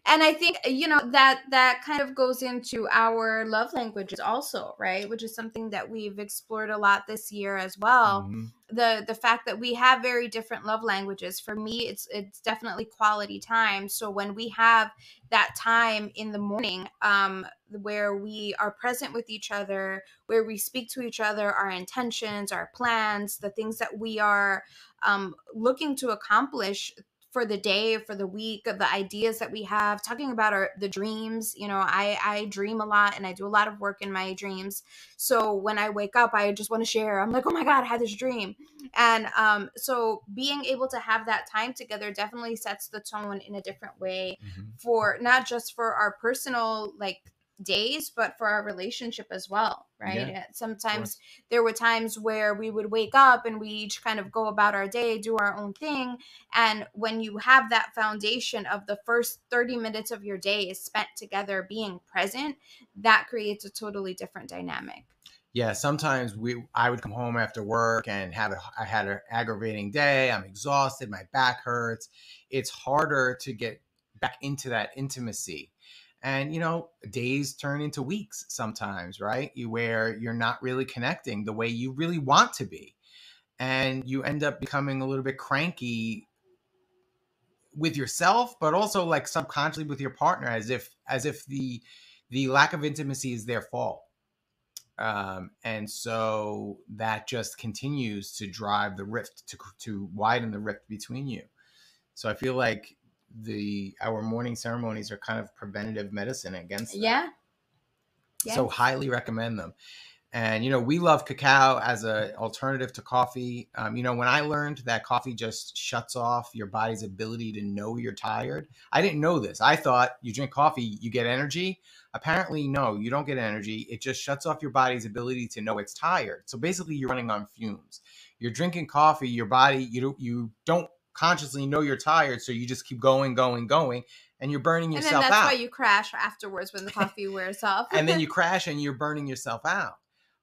and i think you know that that kind of goes into our love languages also right which is something that we've explored a lot this year as well mm-hmm. the the fact that we have very different love languages for me it's it's definitely quality time so when we have that time in the morning um where we are present with each other where we speak to each other our intentions our plans the things that we are um, looking to accomplish for the day for the week the ideas that we have talking about our the dreams you know i i dream a lot and i do a lot of work in my dreams. So when i wake up i just want to share. I'm like oh my god i had this dream. And um so being able to have that time together definitely sets the tone in a different way mm-hmm. for not just for our personal like days but for our relationship as well right? Yeah, sometimes there were times where we would wake up and we each kind of go about our day do our own thing. And when you have that foundation of the first 30 minutes of your day is spent together being present that creates a totally different dynamic. Yeah sometimes we i would come home after work and have a, i had an aggravating day i'm exhausted my back hurts. It's harder to get back into that intimacy and you know days turn into weeks sometimes right? You where you're not really connecting the way you really want to be and you end up becoming a little bit cranky with yourself but also like subconsciously with your partner as if as if the the lack of intimacy is their fault. Um, and so that just continues to drive the rift to to widen the rift between you. So i feel like the our morning ceremonies are kind of preventative medicine against that. yeah. Yes. so highly recommend them. And you know we love cacao as an alternative to coffee. Um, you know when i learned that coffee just shuts off your body's ability to know you're tired i didn't know this. I thought you drink coffee you get energy. Apparently no you don't get energy. It just shuts off your body's ability to know it's tired. So basically you're running on fumes. You're drinking coffee your body you don't you don't consciously know you're tired, so you just keep going, going, going, and you're burning yourself out. And that's out. why you crash afterwards when the coffee wears off. and then [laughs] you crash and you're burning yourself out.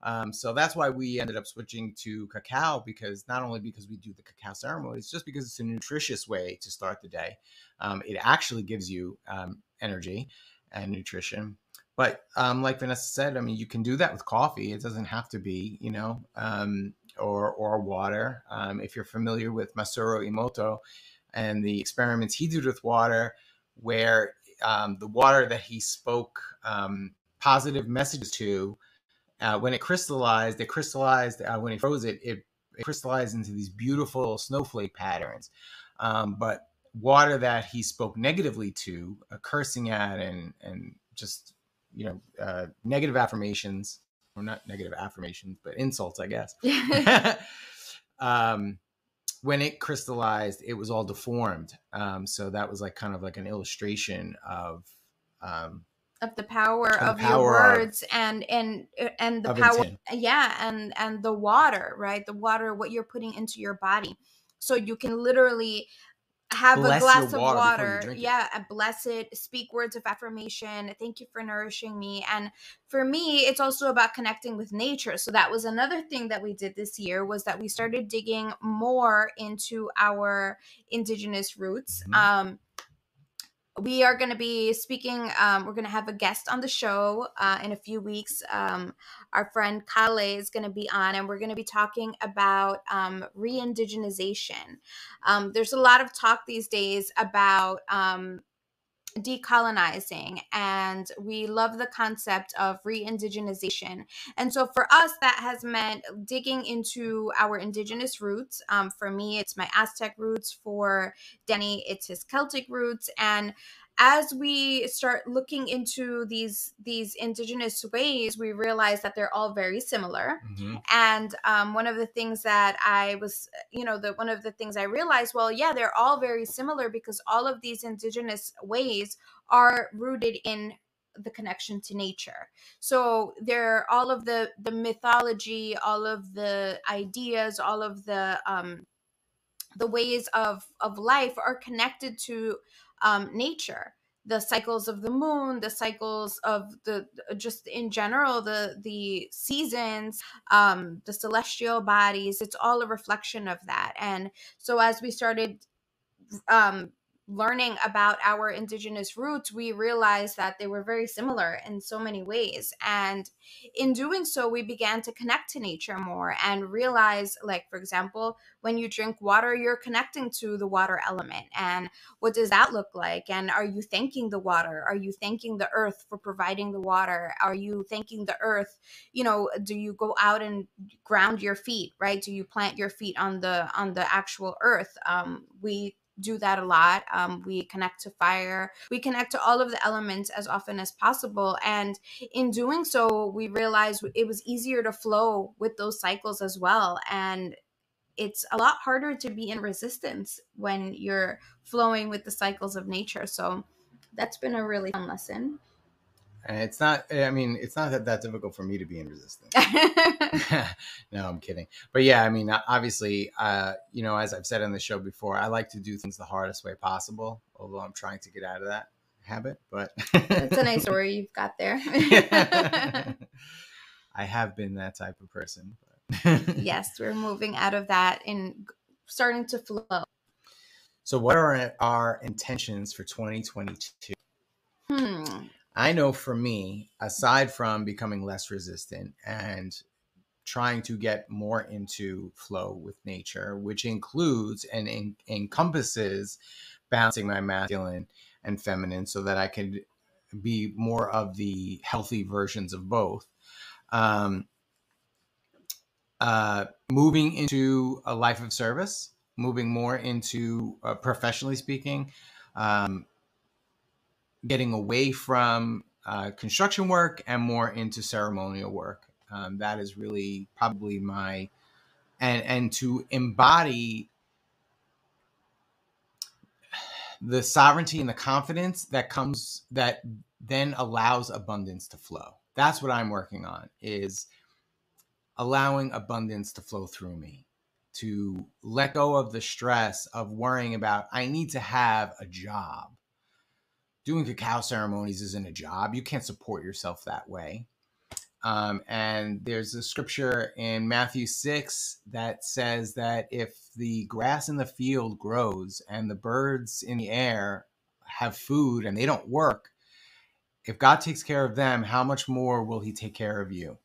Um, so that's why we ended up switching to cacao because not only because we do the cacao ceremony, it's just because it's a nutritious way to start the day. Um, it actually gives you um, energy and nutrition. But um, like Vanessa said, I mean, you can do that with coffee. It doesn't have to be, you know, um, or, or water. Um, if you're familiar with Masaru Emoto and the experiments he did with water, where um, the water that he spoke um, positive messages to, uh, when it crystallized, it crystallized, uh, when he froze it, it, it, crystallized into these beautiful snowflake patterns. Um, but water that he spoke negatively to, uh, cursing at and, and just, you know, uh, negative affirmations or not negative affirmations, but insults, I guess. [laughs] [laughs] um, when it crystallized, it was all deformed. Um, so that was like kind of like an illustration of um, of the power of, the power your words of, and and and the power, intent. yeah, and and the water, right? The water, what you're putting into your body, so you can literally have bless a glass of water. water. Yeah, bless it. Speak words of affirmation. Thank you for nourishing me. And for me, it's also about connecting with nature. So that was another thing that we did this year was that we started digging more into our indigenous roots. Mm-hmm. Um, we are going to be speaking um, we're going to have a guest on the show uh, in a few weeks. Um, our friend kale is going to be on and we're going to be talking about um, re-indigenization. Um, there's a lot of talk these days about um, decolonizing and we love the concept of re-indigenization. And so for us that has meant digging into our indigenous roots. Um, for me it's my aztec roots for denny it's his celtic roots and as we start looking into these these indigenous ways we realize that they're all very similar mm-hmm. and um, one of the things that i was you know the one of the things i realized well yeah they're all very similar because all of these indigenous ways are rooted in the connection to nature so there all of the the mythology all of the ideas all of the um the ways of of life are connected to um, nature. The cycles of the moon the cycles of the just in general the the seasons um the celestial bodies it's all a reflection of that. And so as we started um learning about our indigenous roots, we realized that they were very similar in so many ways. And in doing so, we began to connect to nature more and realize, like, for example, when you drink water, you're connecting to the water element. And what does that look like? And are you thanking the water? Are you thanking the earth for providing the water? Are you thanking the earth? You know, do you go out and ground your feet, right? Do you plant your feet on the on the actual earth? Um, we do that a lot. Um, we connect to fire. We connect to all of the elements as often as possible. And in doing so, we realized it was easier to flow with those cycles as well. And it's a lot harder to be in resistance when you're flowing with the cycles of nature. So that's been a really fun lesson. And it's not, I mean, it's not that, that difficult for me to be in resistance. [laughs] [laughs] no, I'm kidding. But yeah, I mean, obviously, uh, you know, as I've said on the show before, I like to do things the hardest way possible, although I'm trying to get out of that habit. But it's a nice [laughs] story you've got there. I have been that type of person. yes, we're moving out of that and starting to flow. So, what are our intentions for 2022? Hmm. I know for me, aside from becoming less resistant and trying to get more into flow with nature, which includes and en- encompasses balancing my masculine and feminine so that I can be more of the healthy versions of both. Um, uh, moving into a life of service, moving more into uh, professionally speaking, um, getting away from uh, construction work and more into ceremonial work. Um, that is really probably my and and to embody the sovereignty and the confidence that comes that then allows abundance to flow. That's what I'm working on is allowing abundance to flow through me to let go of the stress of worrying about I need to have a job doing cacao ceremonies isn't a job. You can't support yourself that way. Um, and there's a scripture in Matthew 6 that says that if the grass in the field grows and the birds in the air have food and they don't work, if God takes care of them, how much more will He take care of you?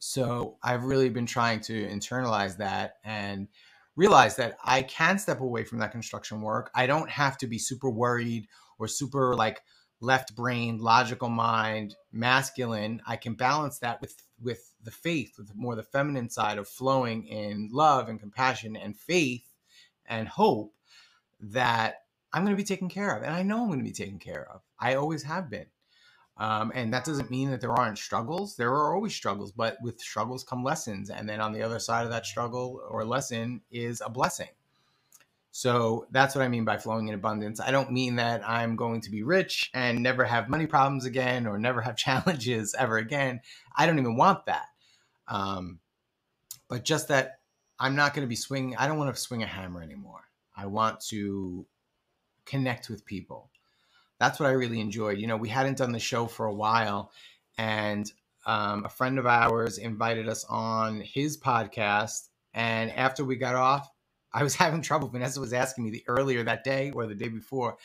So I've really been trying to internalize that and realize that I can step away from that construction work. I don't have to be super worried or super like left brain, logical mind, masculine, I can balance that with with the faith, with more the feminine side of flowing in love and compassion and faith and hope that I'm going to be taken care of. And I know I'm going to be taken care of. I always have been. Um, and that doesn't mean that there aren't struggles. There are always struggles, but with struggles come lessons. And then on the other side of that struggle or lesson is a blessing. So that's what I mean by flowing in abundance. I don't mean that I'm going to be rich and never have money problems again or never have [laughs] challenges ever again. I don't even want that. Um, but just that I'm not going to be swinging, I don't want to swing a hammer anymore. I want to connect with people. That's what I really enjoyed. You know, we hadn't done the show for a while, and um, a friend of ours invited us on his podcast. And after we got off, I was [laughs] having trouble. Vanessa was asking me the earlier that day or the day before,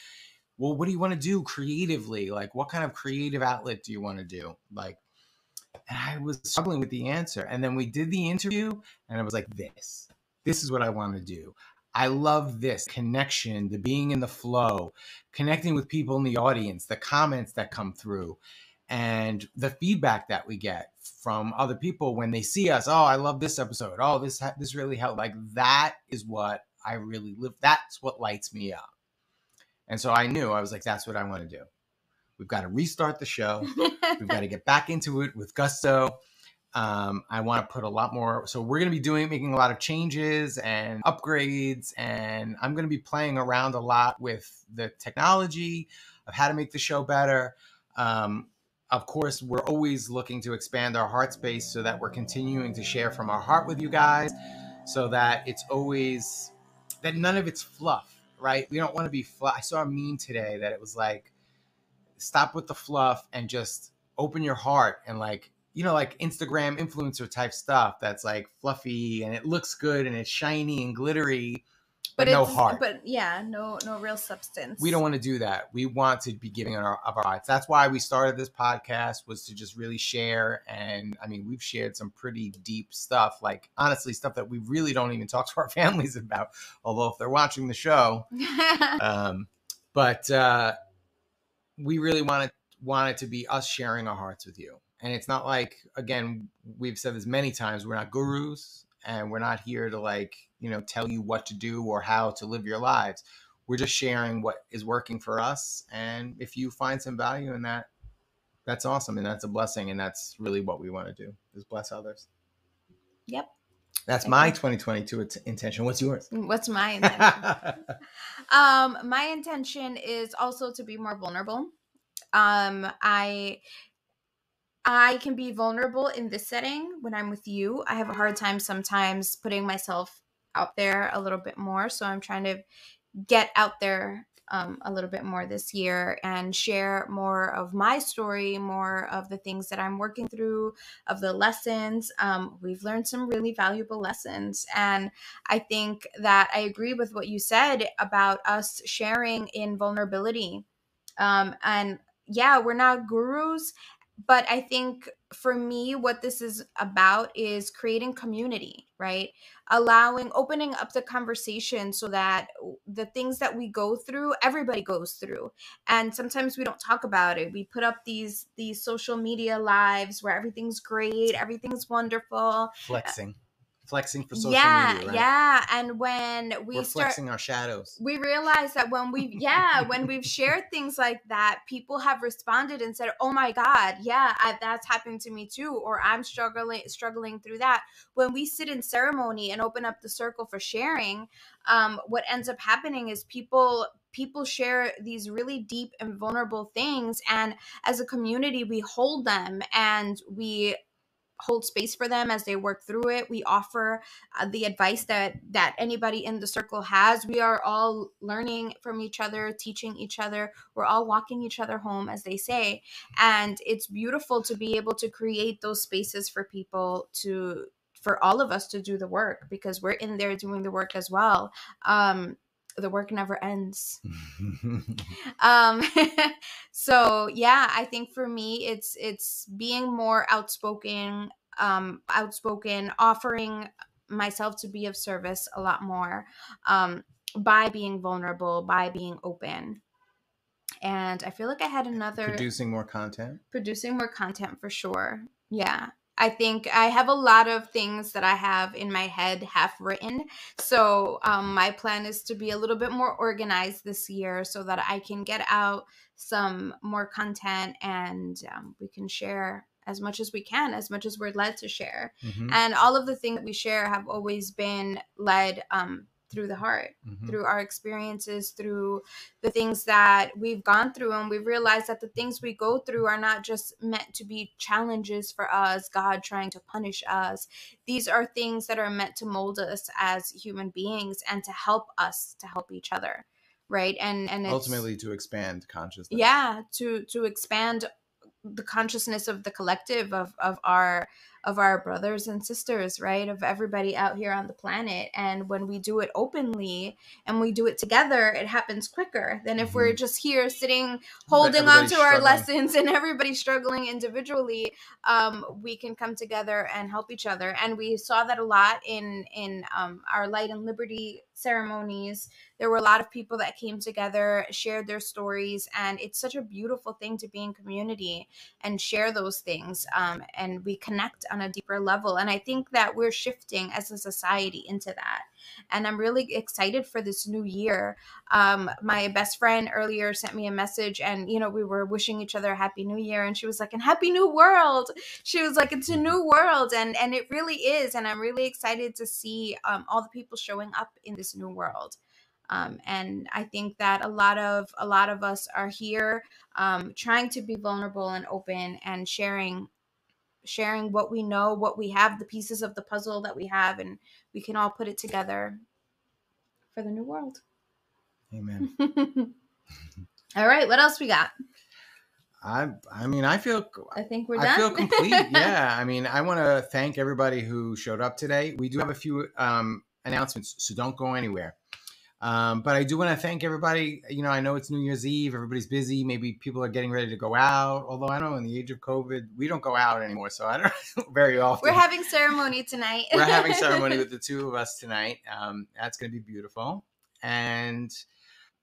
well, what do you want to do creatively? Like, what kind of creative outlet do you want to do? Like, and I was struggling with the answer. And then we did the interview, and I was like, this, this is what I want to do. I love this connection, the being in the flow, connecting with people in the audience, the comments that come through, and the feedback that we get from other people when they see us. Oh, I love this episode. Oh, this this really helped. Like that is what I really live. That's what lights me up. And so I knew I was like, that's what I want to do. We've got to restart the show. [laughs] We've got to get back into it with gusto. Um, I want to put a lot more. So we're going to be doing, making a lot of changes and upgrades, and I'm going to be playing around a lot with the technology of how to make the show better. Um, of course, we're always looking to expand our heart space so that we're continuing to share from our heart with you guys, so that it's always that none of it's fluff, right? We don't want to be fluff. I saw a meme today that it was like, stop with the fluff and just open your heart and like you know, like Instagram influencer type stuff that's like fluffy and it looks good and it's shiny and glittery, but, but no heart. But yeah, no, no real substance. We don't want to do that. We want to be giving our of our hearts. That's why we started this podcast was to just really share. And I mean, we've shared some pretty deep stuff, like honestly, stuff that we really don't even talk to our [laughs] families about. Although if they're watching the show, [laughs] um, but uh, we really wanted wanted to be us sharing our hearts with you and it's not like again we've said this many times we're not gurus and we're not here to like you know tell you what to do or how to live your lives. We're just sharing what is working for us and if you find some value in that that's awesome and that's a blessing and that's really what we want to do is bless others. Yep. That's my 2022 intention. What's yours? What's my [laughs] intention? Um my intention is also to be more vulnerable. Um i I can be vulnerable in this setting when I'm with you. I have a hard time sometimes putting myself out there a little bit more. So I'm trying to get out there um, a little bit more this year and share more of my story, more of the things that I'm working through, of the lessons. Um, we've learned some really valuable lessons. And I think that I agree with what you said about us sharing in vulnerability. Um, and yeah, we're not gurus but I think for me, what this is about is creating community, right? Allowing, opening up the conversation so that the things that we go through, everybody goes through. And sometimes we don't talk about it. We put up these these social media lives where everything's great, everything's wonderful. Flexing flexing for social yeah, media, right? Yeah, and when we We're start flexing our shadows. We realize that when we yeah, when we've shared things like that, people have responded and said, "Oh my god, yeah, I, that's happened to me too," or "I'm struggling struggling through that." When we sit in ceremony and open up the circle for sharing, um, what ends up happening is people people share these really deep and vulnerable things and as a community we hold them and we hold space for them as they work through it. We offer uh, the advice that that anybody in the circle has. We are all learning from each other teaching each other. We're all walking each other home as they say. And it's beautiful to be able to create those spaces for people to for all of us to do the work because we're in there doing the work as well. Um the work never ends. [laughs] Um [laughs] so yeah i think for me it's it's being more outspoken um outspoken offering myself to be of service a lot more um by being vulnerable by being open. And i feel like i had another producing more content? Producing more content for sure. Yeah I think I have a lot of things that I have in my head half written. So um, my plan is to be a little bit more organized this year so that I can get out some more content and um, we can share as much as we can, as much as we're led to share. Mm-hmm. And all of the things that we share have always been led um, through the heart, mm-hmm. through our experiences, through the things that we've gone through. And we realize that the things we go through are not just meant to be challenges for us, God trying to punish us. These are things that are meant to mold us as human beings and to help us to help each other. Right. And and ultimately to expand consciousness. Yeah, to to expand the consciousness of the collective of of our of our brothers and sisters, right? Of everybody out here on the planet. And when we do it openly and we do it together, it happens quicker than if we're Mhm. just here sitting holding on to our lessons [laughs] and everybody struggling individually. Um, we can come together and help each other. And we saw that a lot in in um, our Light and Liberty ceremonies there were a lot of people that came together shared their stories and it's such a beautiful thing to be in community and share those things um, and we connect on a deeper level and i think that we're shifting as a society into that. And i'm really excited for this new year. Um, my best friend earlier sent me a message and you know we were wishing each other a happy new year and she was like and happy new world! She was like it's a new world and and it really is and i'm really excited to see um, all the people showing up in this new world. Um, and i think that a lot of a lot of us are here um, trying to be vulnerable and open and sharing sharing what we know what we have the pieces of the puzzle that we have and we can all put it together for the new world Amen. [laughs] [laughs] all right what else we got I I mean I feel i think we're done. I feel complete. [laughs] yeah. I mean, I want to thank everybody who showed up today. We do have a few um, announcements, so don't go anywhere. Um, but I do want to thank everybody. You know, I know it's New Year's Eve. Everybody's busy. Maybe people are getting ready to go out. Although I know in the age of COVID, we don't go out anymore. So I don't [laughs] very often. we're having ceremony tonight We're having ceremony [laughs] with the two of us tonight. Um, that's going to be beautiful. And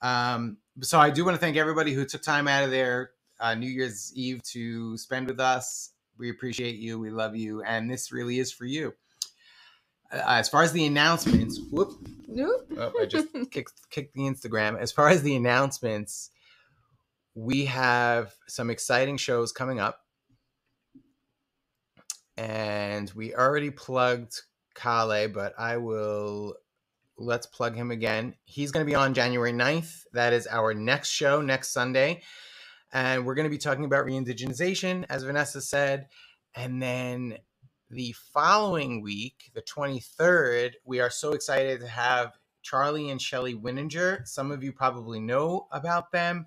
um, so I do want to thank everybody who took time out of their uh, New Year's Eve to spend with us. We appreciate you. We love you. And this really is for you. Uh, as far as the announcements, whoop, Nope. oh, I just [laughs] kicked, kicked the Instagram. As far as the announcements, we have some exciting shows coming up. And we already plugged Kale, but I will let's plug him again. He's going to be on January 9th. That is our next show next Sunday. And we're going to be talking about reindigenization, as Vanessa said. And then the following week, the 23rd, we are so excited to have Charley and Shelly Wininger. Some of you probably know about them.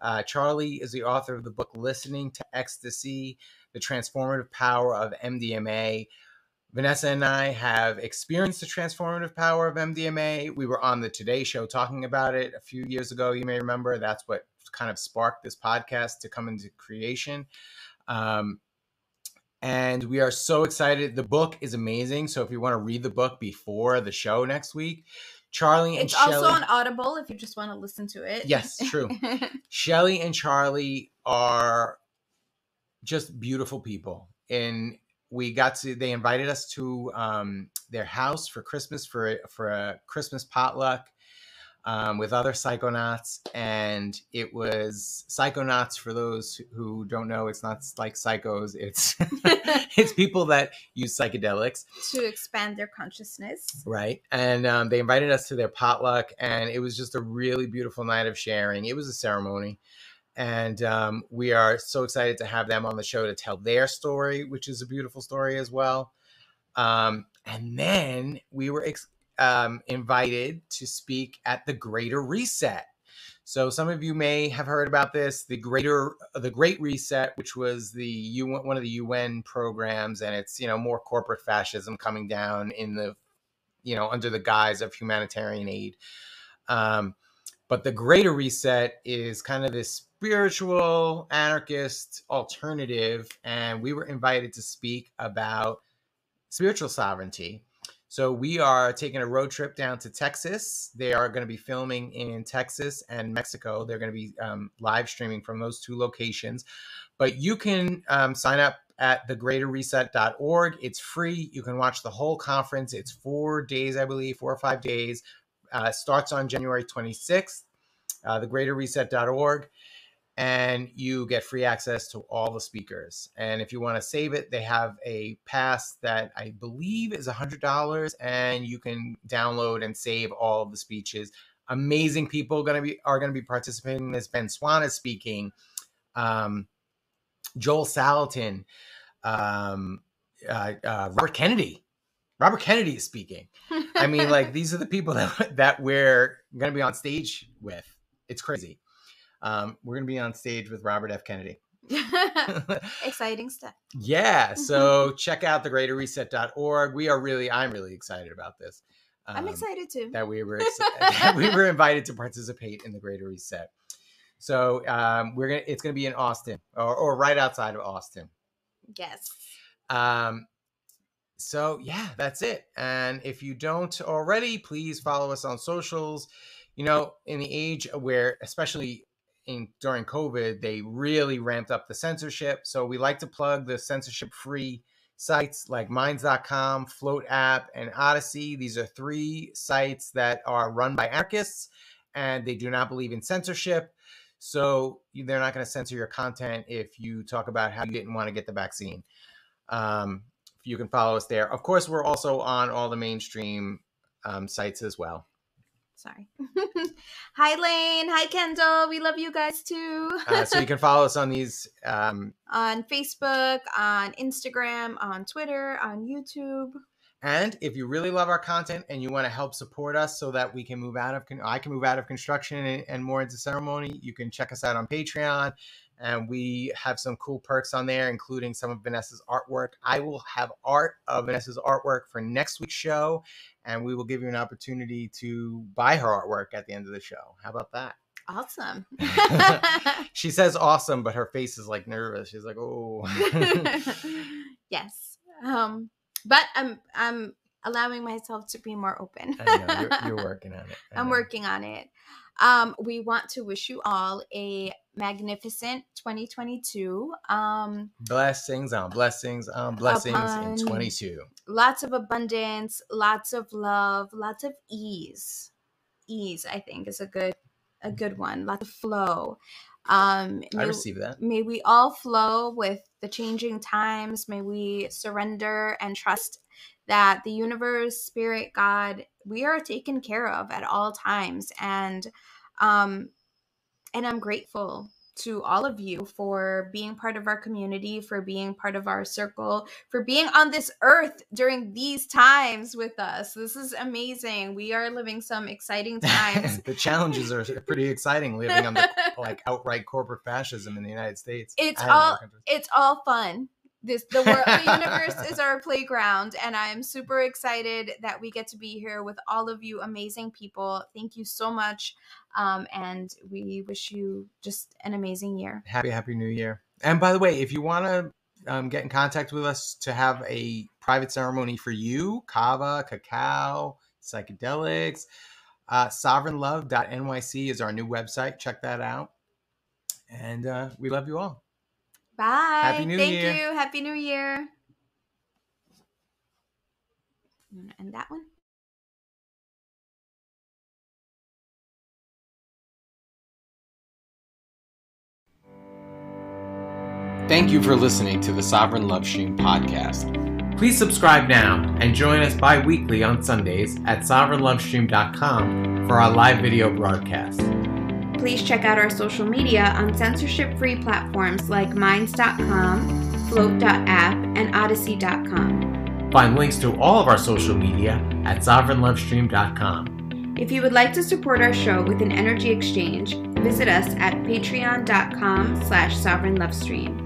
Uh, Charley is the author of the book Listening to Ecstasy The Transformative Power of MDMA. Vanessa and I have experienced the transformative power of MDMA. We were on the Today Show talking about it a few years ago. You may remember that's what kind of sparked this podcast to come into creation. Um, and we are so excited. The book is amazing. So if you want to read the book before the show next week, Charley and It's also on Audible if you just want to listen to it. Yes, true. [laughs] Shelly and Charley are just beautiful people. And we got to they invited us to um, their house for Christmas for for a Christmas potluck um, with other psychonauts, and it was psychonauts. For those who don't know, it's not like psychos. It's [laughs] it's people that use psychedelics. to expand their consciousness. Right. And um, they invited us to their potluck, and it was just a really beautiful night of sharing. It was a ceremony. And um, we are so excited to have them on the show to tell their story, which is a beautiful story as well. Um, and then we were ex- um, invited to speak at the Greater Reset. So some of you may have heard about this, the Greater, the Great Reset, which was the UN, one of the UN programs, and it's you know more corporate fascism coming down in the, you know, under the guise of humanitarian aid. Um, but the Greater Reset is kind of this spiritual anarchist alternative, and we were invited to speak about spiritual sovereignty. So we are taking a road trip down to Texas. They are going to be filming in Texas and Mexico. They're going to be um, live streaming from those two locations. But you can um, sign up at thegreaterreset.org. It's free. You can watch the whole conference. It's four days, I believe, four or five days. Uh, starts on January 26th. Uh, thegreaterreset.org and you get free access to all the speakers. And if you want to save it, they have a pass that I believe is $100 and you can download and save all of the speeches. Amazing people going to be are going to be participating in this. Ben Swann is speaking. Um, Joel Salatin, um, uh, uh, Robert Kennedy. Robert Kennedy is speaking. I mean, [laughs] like these are the people that that we're going to be on stage with. It's crazy. Um, we're going to be on stage with Robert F. Kennedy. [laughs] Exciting stuff. yeah. [laughs] So check out thegreaterreset.org. We are really, I'm really excited about this. I'm um, excited too. that we were [laughs] that we were invited to participate in the Greater Reset. So um, we're gonna it's gonna be in Austin or, or right outside of Austin. yes. Um, so yeah, that's it. And if you don't already, please follow us on socials. You know, in the age where, especially in during COVID, they really ramped up the censorship. So we like to plug the censorship-free sites like Minds.com, Flote app, and Odysee. These are three sites that are run by anarchists, and they do not believe in censorship. So they're not going to censor your content if you talk about how you didn't want to get the vaccine. Um, you can follow us there. Of course, we're also on all the mainstream um, sites as well. Sorry. [laughs] Hi, Lane. Hi, Kendall. We love you guys too. Uh, so you can follow us on these. Um, on Facebook, on Instagram, on Twitter, on YouTube. and if you really love our content and you want to help support us so that we can move out of, I can move out of construction and, and more into ceremony, you can check us out on Patreon. And we have some cool perks on there, including some of Vanessa's artwork. I will have art of Vanessa's artwork for next week's show, and we will give you an opportunity to buy her artwork at the end of the show. How about that? Awesome. [laughs] She says awesome, but her face is like nervous. She's like, oh. [laughs] yes. Um, but I'm I'm allowing myself to be more open. I know, you're, you're [laughs] working on it. I I'm know. working on it. Um, we want to wish you all a magnificent 2022. Um, Blessings on blessings on blessings in 22. lots of abundance, lots of love, lots of ease. Ease, I think, is a good a good one. Lots of flow. Um, I receive that. May we all flow with the changing times. May we surrender and trust that the universe, spirit, God, we are taken care of at all times. And um and I'm grateful to all of you for being part of our community, for being part of our circle, for being on this earth during these times with us. This is amazing. We are living some exciting [laughs] times. the challenges are [laughs] pretty exciting living on the [laughs] like outright corporate fascism in the United States. It's and in other all- it's all fun. This the world, the universe is our playground, and I'm super excited that we get to be here with all of you amazing people. Thank you so much, um, and we wish you just an amazing year. Happy Happy New Year. And by the way, if you want to um, get in contact with us to have a private ceremony for you, kava, cacao, psychedelics, uh, sovereignlove.nyc is our new website. Check that out. And uh, we love you all. Bye. Happy New Thank Year. you. Happy New Year. End that one. Thank you for listening to the Sovereign Lovestream podcast. Please subscribe now and join us bi weekly on Sundays at sovereignlovestream.com for our live video broadcast. Please check out our social media on censorship free platforms like Minds.com, Flote.app, and Odysee.com. Find links to all of our social media at sovereignlovestream.com. If you would like to support our show with an energy exchange, visit us at patreon.com slash sovereignlovestream.